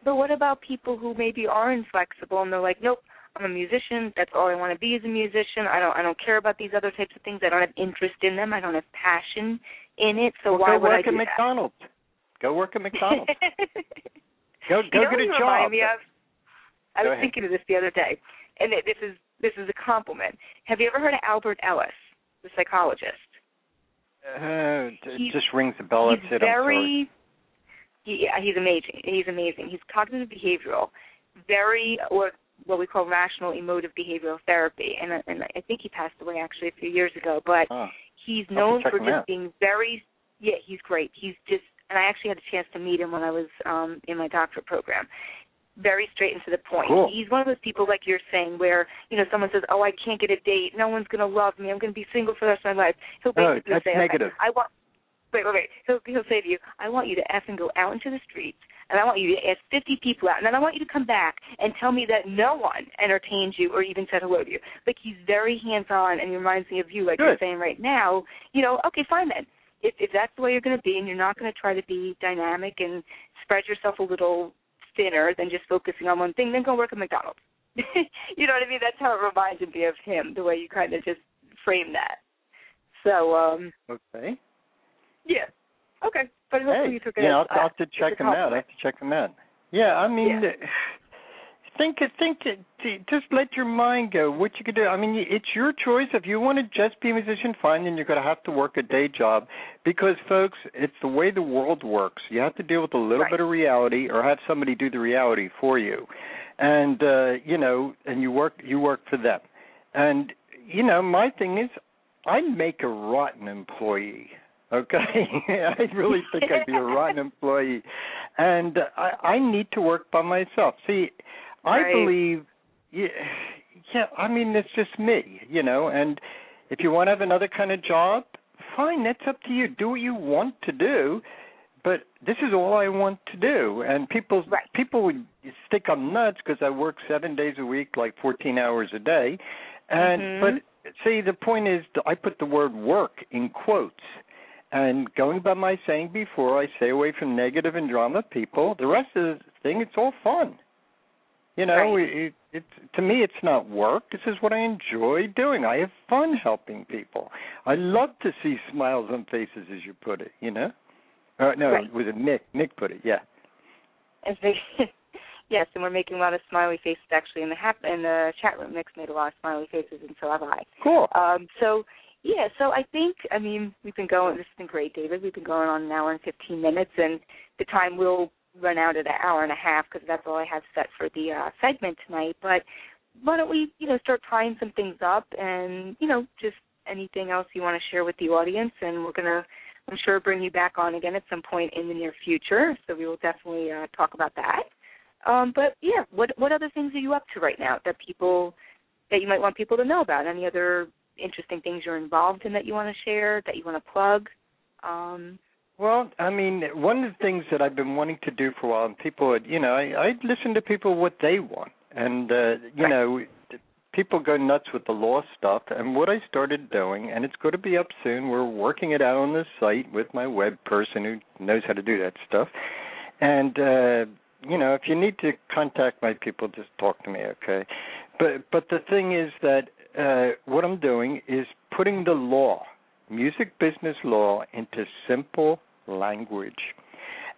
But what about people who maybe are inflexible and they're like, "Nope, I'm a musician. That's all I want to be is a musician. I don't I don't care about these other types of things. I don't have interest in them. I don't have passion in it. So well, why would I work do at that?" Go work at McDonald's. go you go know get a you job. remind me of? I Go was ahead. thinking of this the other day, and it, this is this is a compliment. Have you ever heard of Albert Ellis, the psychologist? Uh, it He's- just rings a bell. he's it. Very he, yeah, he's amazing. He's amazing. He's cognitive behavioral, very what what we call rational emotive behavioral therapy, and and I think he passed away actually a few years ago. But Oh. he's known for just being very yeah he's great. He's just and I actually had a chance to meet him when I was um in my doctorate program. very straight and to the point. Cool. He's one of those people like you're saying where, you know, someone says, Oh, I can't get a date, no one's gonna love me, I'm gonna be single for the rest of my life. He'll Oh, basically say, negative. I want wait, wait, wait. He'll he'll say to you, I want you to F and go out into the streets and I want you to ask fifty people out and then I want you to come back and tell me that no one entertained you or even said hello to you. Like he's very hands on and he reminds me of you like you're saying right now, you know, okay, fine then. If if that's the way you're gonna be and you're not gonna try to be dynamic and spread yourself a little thinner than just focusing on one thing, then go work at McDonald's. you know what I mean? That's how it reminded me of him, the way you kind of just frame that. So, um, Okay. yeah. Okay. But hopefully Hey, you took it yeah, I'll, I'll have to check him out. I have to check him out. Yeah, I mean, Yeah. Think think just let your mind go. What you could do. I mean, it's your choice. If you want to just be a musician, fine. Then you're going to have to work a day job, because folks, it's the way the world works. You have to deal with a little Right. bit of reality, or have somebody do the reality for you, and uh, you know, and you work you work for them. And you know, my thing is, I make a rotten employee. Okay, I really think I'd be a rotten employee, and I, I need to work by myself. See, I Right. believe, yeah, yeah. I mean, it's just me, you know. And if you want to have another kind of job, fine. That's up to you. Do what you want to do. But this is all I want to do, and people Right. people would think I'm nuts because I work seven days a week, like 14 hours a day. And Mhm. but see, the point is, I put the word work in quotes. And going by my saying before, I stay away from negative and drama people. The rest of the thing, it's all fun. You know, Right. it, it, to me, it's not work. This is what I enjoy doing. I have fun helping people. I love to see smiles on faces, as you put it. You know, uh, no, Right. was it Nick? Nick put it. Yeah. As they, yes, and we're making a lot of smiley faces actually in the hap- in the chat room. Nick's made a lot of smiley faces, and so have I. Cool. Um, so yeah, so I think I mean we've been going. This has been great, David. We've been going on an hour and fifteen minutes, and the time will run out at an hour and a half because that's all I have set for the uh, segment tonight. But why don't we, you know, start tying some things up, and you know, just anything else you want to share with the audience, and we're gonna. I'm sure bring you back on again at some point in the near future, so we will definitely uh, talk about that. Um, but yeah, what what other things are you up to right now that people that you might want people to know about? Any other interesting things you're involved in that you want to share, that you want to plug? Um, Well, I mean, one of the things that I've been wanting to do for a while, and people, would, you know, I, I listen to people what they want, and uh, you know, people go nuts with the law stuff. And what I started doing, and it's going to be up soon. We're working it out on the site with my web person who knows how to do that stuff. And uh, you know, if you need to contact my people, just talk to me, okay? But but the thing is that uh, what I'm doing is putting the law, music business law, into simple language.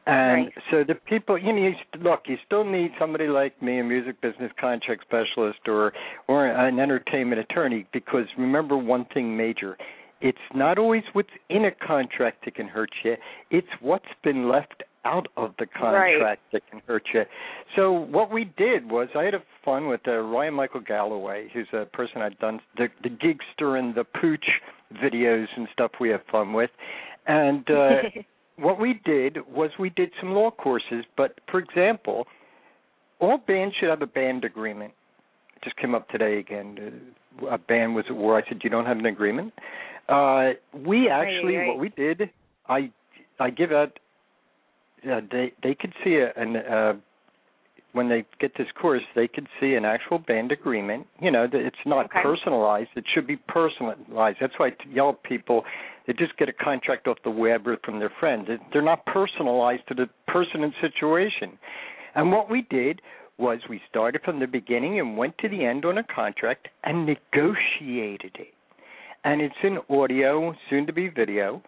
And Right. so the people, you know, you look, you still need somebody like me, a music business contract specialist, or or an entertainment attorney, because remember one thing major: it's not always what's in a contract that can hurt you; it's what's been left out of the contract that can hurt you. So what we did was I had a fun with uh, Ryan Michael Galloway, who's a person I've done the the Gigster and the Pooch videos and stuff. We have fun with, and. uh what we did was we did some law courses, but for example, all bands should have a band agreement. It just came up today again. A band was at war. I said, "You don't have an agreement." Uh, we actually, right. what we did, I, I give out. Uh, they they could see a, an uh, when they get this course, they could see an actual band agreement. You know, that it's not Okay. personalized. It should be personalized. That's why I yell at people. They just get a contract off the web or from their friends. They're not personalized to the person and situation. And what we did was we started from the beginning and went to the end on a contract and negotiated it. And it's in audio, soon to be video,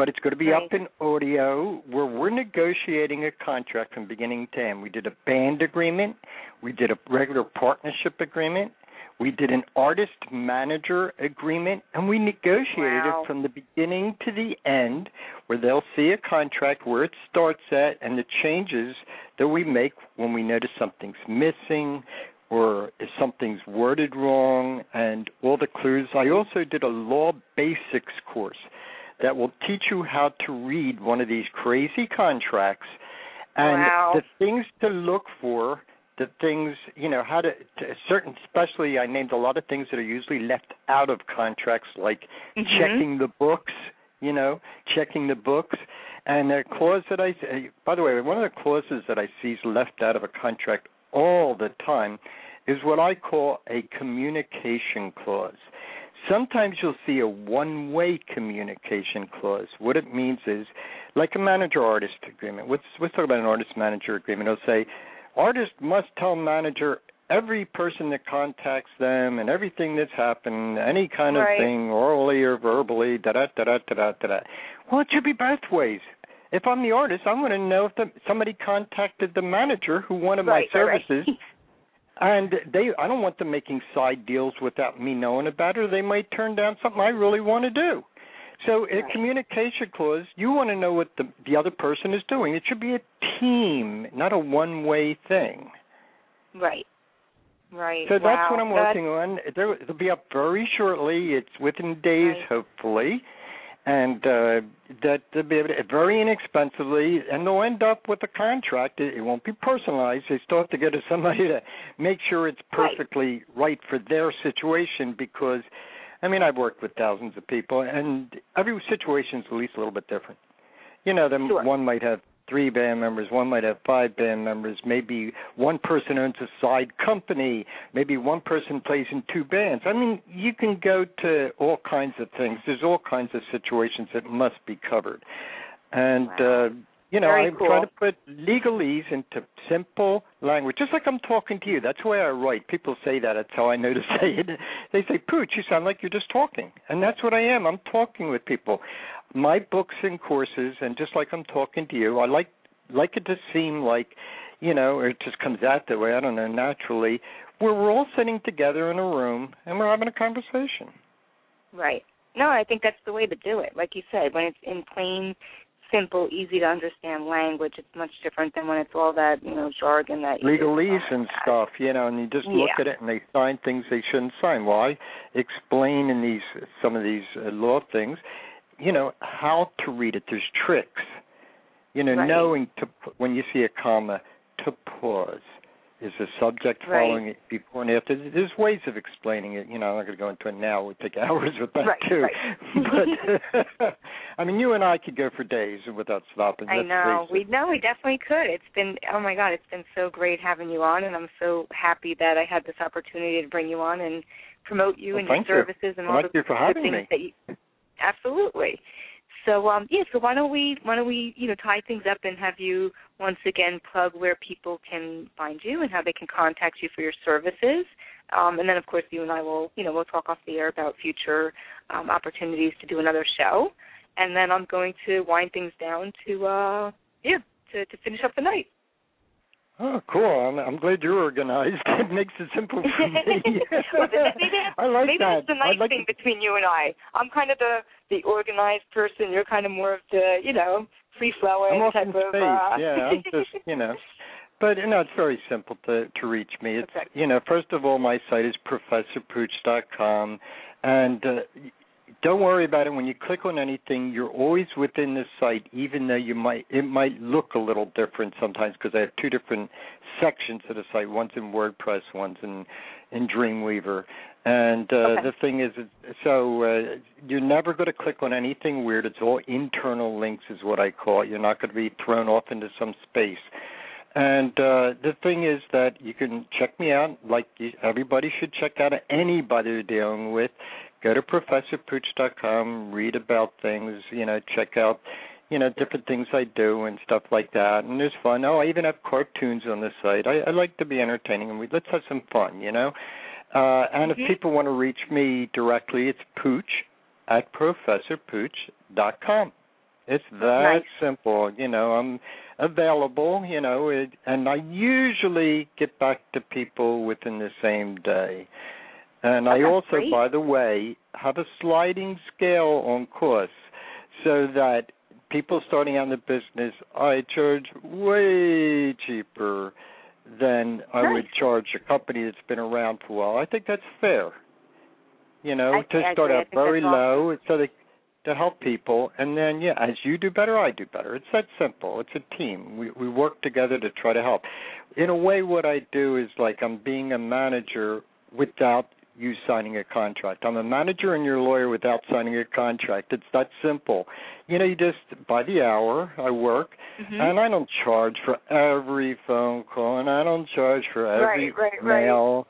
but it's going to be up in audio where we're negotiating a contract from beginning to end. We did a band agreement, we did a regular partnership agreement, we did an artist manager agreement, and we negotiated Wow. it from the beginning to the end where they'll see a contract where it starts at and the changes that we make when we notice something's missing or if something's worded wrong and all the clues. I also did a law basics course that will teach you how to read one of these crazy contracts and Wow. the things to look for the things, you know, how to, to certain, especially I named a lot of things that are usually left out of contracts, like Mhm. checking the books, you know, checking the books. And a clause that I, by the way, one of the clauses that I see is left out of a contract all the time is what I call a communication clause. Sometimes you'll see a one way communication clause. What it means is like a manager artist agreement. Let's let's talk about an artist manager agreement. It'll say artist must tell manager every person that contacts them and everything that's happened, any kind of Right. thing, orally or verbally, da da da da da da da. Well, it should be both ways. If I'm the artist, I want to know if the, somebody contacted the manager who wanted right, my right, right. and they I don't want them making side deals without me knowing about it or they might turn down something I really want to do. So a communication clause, you want to know what the the other person is doing. It should be a team, not a one way thing. Right. Right. So that's wow. what I'm working on. There, it'll be up very shortly. It's within days, Right. hopefully, and uh, that they'll be able to very inexpensively, and they'll end up with a contract. It, it won't be personalized. They still have to get to somebody to make sure it's Right. perfectly right for their situation. Because, I mean, I've worked with thousands of people, and every situation is at least a little bit different. You know, then Sure. one might have three band members, one might have five band members, maybe one person owns a side company, maybe one person plays in two bands. I mean, you can go to all kinds of things. There's all kinds of situations that must be covered. And Wow. uh you know, Very I cool. trying to put legalese into simple language, just like I'm talking to you. That's the way I write. People say that. That's how I know to say it. They say, "Pooch, you sound like you're just talking," and that's what I am. I'm talking with people. My books and courses, and just like I'm talking to you, I like like it to seem like, you know, or it just comes out that way. I don't know, naturally, where we're all sitting together in a room and we're having a conversation. Right. No, I think that's the way to do it. Like you said, when it's in plain, simple, easy to understand language, it's much different than when it's all that you know jargon that legalese and stuff, you know, and you just look Yeah. at it and they sign things they shouldn't sign. Well, I explain in these some of these uh, law things, you know, how to read it. There's tricks, you know, Right. knowing to when you see a comma to pause. Is the subject Right. following it before and after? There's ways of explaining it. You know, I'm not going to go into it now. It would take hours with that Right, too. right. but I mean, you and I could go for days without stopping. I let's know. face We know we definitely could. It's been oh my god, it's been so great having you on and I'm so happy that I had this opportunity to bring you on and promote you Well, and your you. services and all Thank the you for having things me. that you Absolutely. So um yeah, so why don't we why don't we, you know, tie things up and have you once again plug where people can find you and how they can contact you for your services. Um and then of course you and I will, you know, we'll talk off the air about future um opportunities to do another show. And then I'm going to wind things down to uh yeah, to, to finish up the night. Oh, cool! I'm I'm glad you're organized. It makes it simple for me. well, maybe that's, I like maybe that. that's the nice like thing to, between you and I. I'm kind of the the organized person. You're kind of more of the you know free flowing type of. space. Uh... Yeah, I'm just you know. But you know, it's very simple to to reach me. It's Okay. you know, first of all, my site is professorpooch.com, and uh, don't worry about it. When you click on anything, you're always within the site, even though you might it might look a little different sometimes because I have two different sections of the site. One's in WordPress, one's in in Dreamweaver. And uh, Okay. the thing is, so uh, you're never going to click on anything weird. It's all internal links, is what I call it. You're not going to be thrown off into some space. And uh, the thing is that you can check me out, like everybody should check out anybody you're dealing with. Go to professorpooch.com, read about things, you know, check out, you know, different things I do and stuff like that. And there's fun. Oh, I even have cartoons on the site. I, I like to be entertaining, and we let's have some fun, you know. Uh, and if people want to reach me directly, it's pooch at professorpooch.com. It's that Nice. simple. You know, I'm available, you know, it, and I usually get back to people within the same day. And oh, I Oh, that's also, great. by the way, have a sliding scale on course so that people starting out in the business, I charge way cheaper than I would charge a company that's been around for a while. I think that's fair. You know, I- to I start. Out very low so they to help people, and then yeah, as you do better, I do better. It's that simple. It's a team. We we work together to try to help. In a way, what I do is like I'm being a manager without you signing a contract. I'm a manager and you're a lawyer without signing a contract. It's that simple. You know, you just by the hour I work Mhm. and I don't charge for every phone call and I don't charge for every Right, right, right. mail.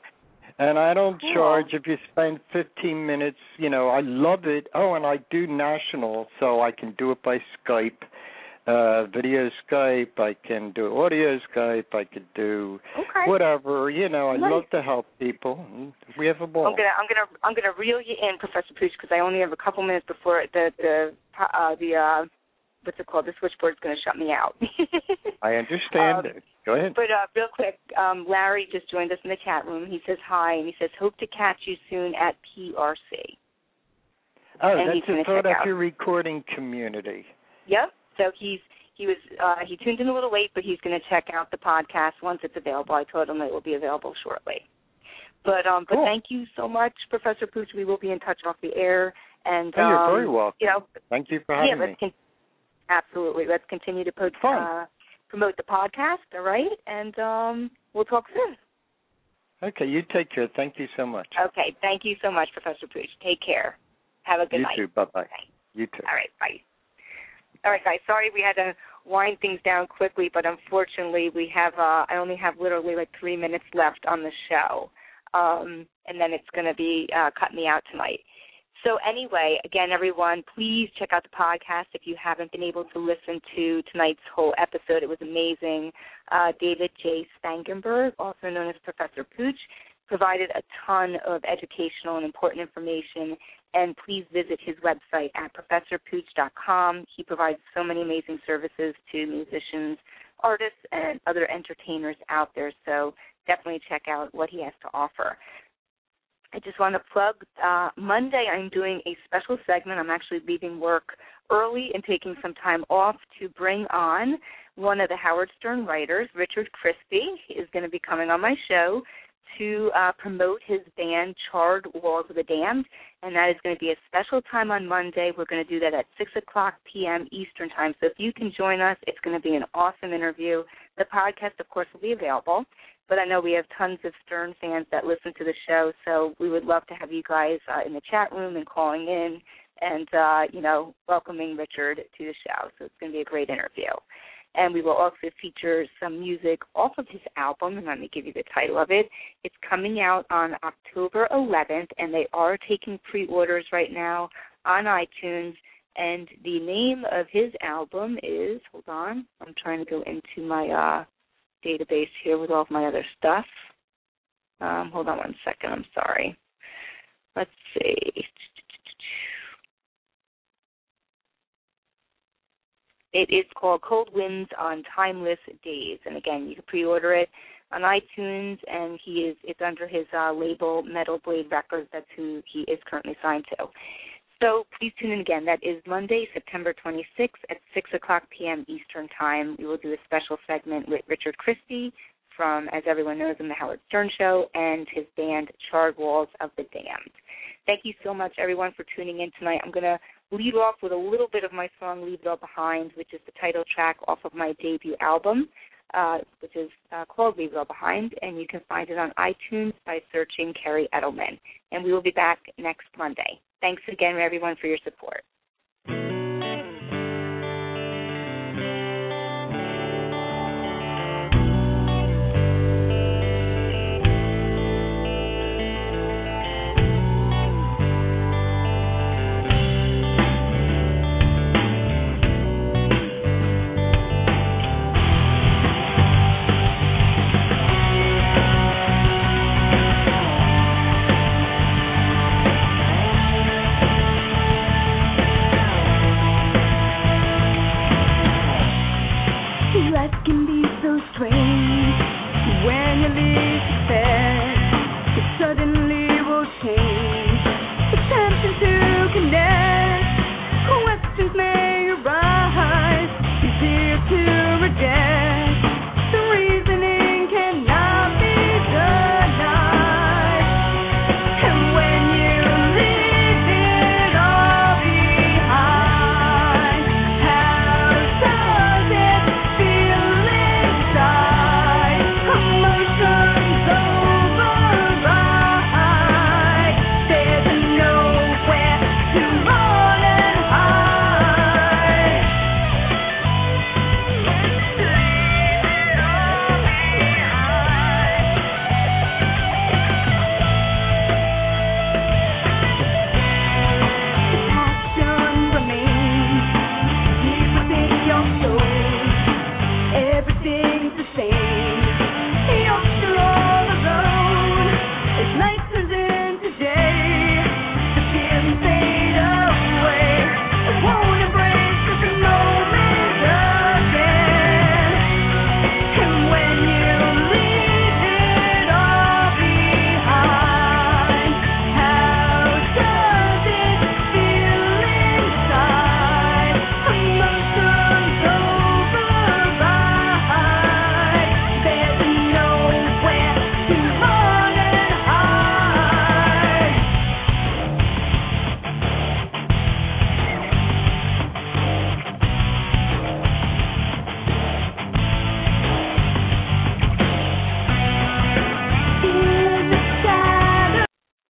And I don't Cool. charge if you spend 15 minutes, you know, I love it. Oh, and I do national so I can do it by Skype uh video Skype, I can do audio Skype, I could do Okay. whatever. You know, I Nice. love to help people. We have a ball. I'm gonna I'm gonna I'm gonna reel you in, Professor Pooch, because I only have a couple minutes before the the uh, the uh, what's it called? The switchboard's gonna shut me out. I understand. Um, Go ahead. But uh, real quick, um, Larry just joined us in the chat room. He says hi, and he says hope to catch you soon at PRC. Oh, and that's check Philadelphia recording community. Yep. So he's he was uh, he tuned in a little late, but he's going to check out the podcast once it's available. I told him it will be available shortly. But um, but Cool. thank you so much, Professor Pooch. We will be in touch off the air, and Oh, you're um, very welcome. You know, Thank you for yeah, having me. let's con- absolutely let's continue to put, uh, promote the podcast. All right, and um, we'll talk soon. Okay, you take care. Thank you so much. Okay, thank you so much, Professor Pooch. Take care. Have a good night. you night. too. Bye bye. You too. All right, bye. All right, guys. Sorry we had to wind things down quickly, but unfortunately we have uh I only have literally like three minutes left on the show. Um and then it's gonna be uh cutting me out tonight. So anyway, again everyone, please check out the podcast if you haven't been able to listen to tonight's whole episode. It was amazing. Uh David J. Spangenberg, also known as Professor Pooch, provided a ton of educational and important information and please visit his website at professorpooch.com. He provides so many amazing services to musicians, artists, and other entertainers out there. So definitely check out what he has to offer. I just want to plug uh, Monday. I'm doing a special segment. I'm actually leaving work early and taking some time off to bring on one of the Howard Stern writers, Richard Christie. He is going to be coming on my show to uh, promote his band Charred Walls of the Damned, and that is going to be a special time on Monday. We're going to do that at 6 o'clock p.m. Eastern Time. So if you can join us, it's going to be an awesome interview. The podcast, of course, will be available, but I know we have tons of Stern fans that listen to the show, so we would love to have you guys uh, in the chat room and calling in and, uh, you know, welcoming Richard to the show. So it's going to be a great interview and we will also feature some music off of his album, and let me give you the title of it. It's coming out on October 11th, and they are taking pre-orders right now on iTunes. And the name of his album is hold on, I'm trying to go into my uh, database here with all of my other stuff. Um, hold on one second. I'm sorry. Let's see. It is called Cold Winds on Timeless Days, and again, you can pre-order it on iTunes, and he is it's under his uh, label Metal Blade Records. That's who he is currently signed to. So please tune in again. That is Monday, September 26th at 6 o'clock p.m. Eastern Time. We will do a special segment with Richard Christie from, as everyone knows, in the Howard Stern Show, and his band Charred Walls of the Damned. Thank you so much, everyone, for tuning in tonight. I'm going to lead off with a little bit of my song Leave It All Behind, which is the title track off of my debut album, uh, which is uh, called Leave It All Behind, and you can find it on iTunes by searching Kerri Edelman. And we will be back next Monday. Thanks again, everyone, for your support.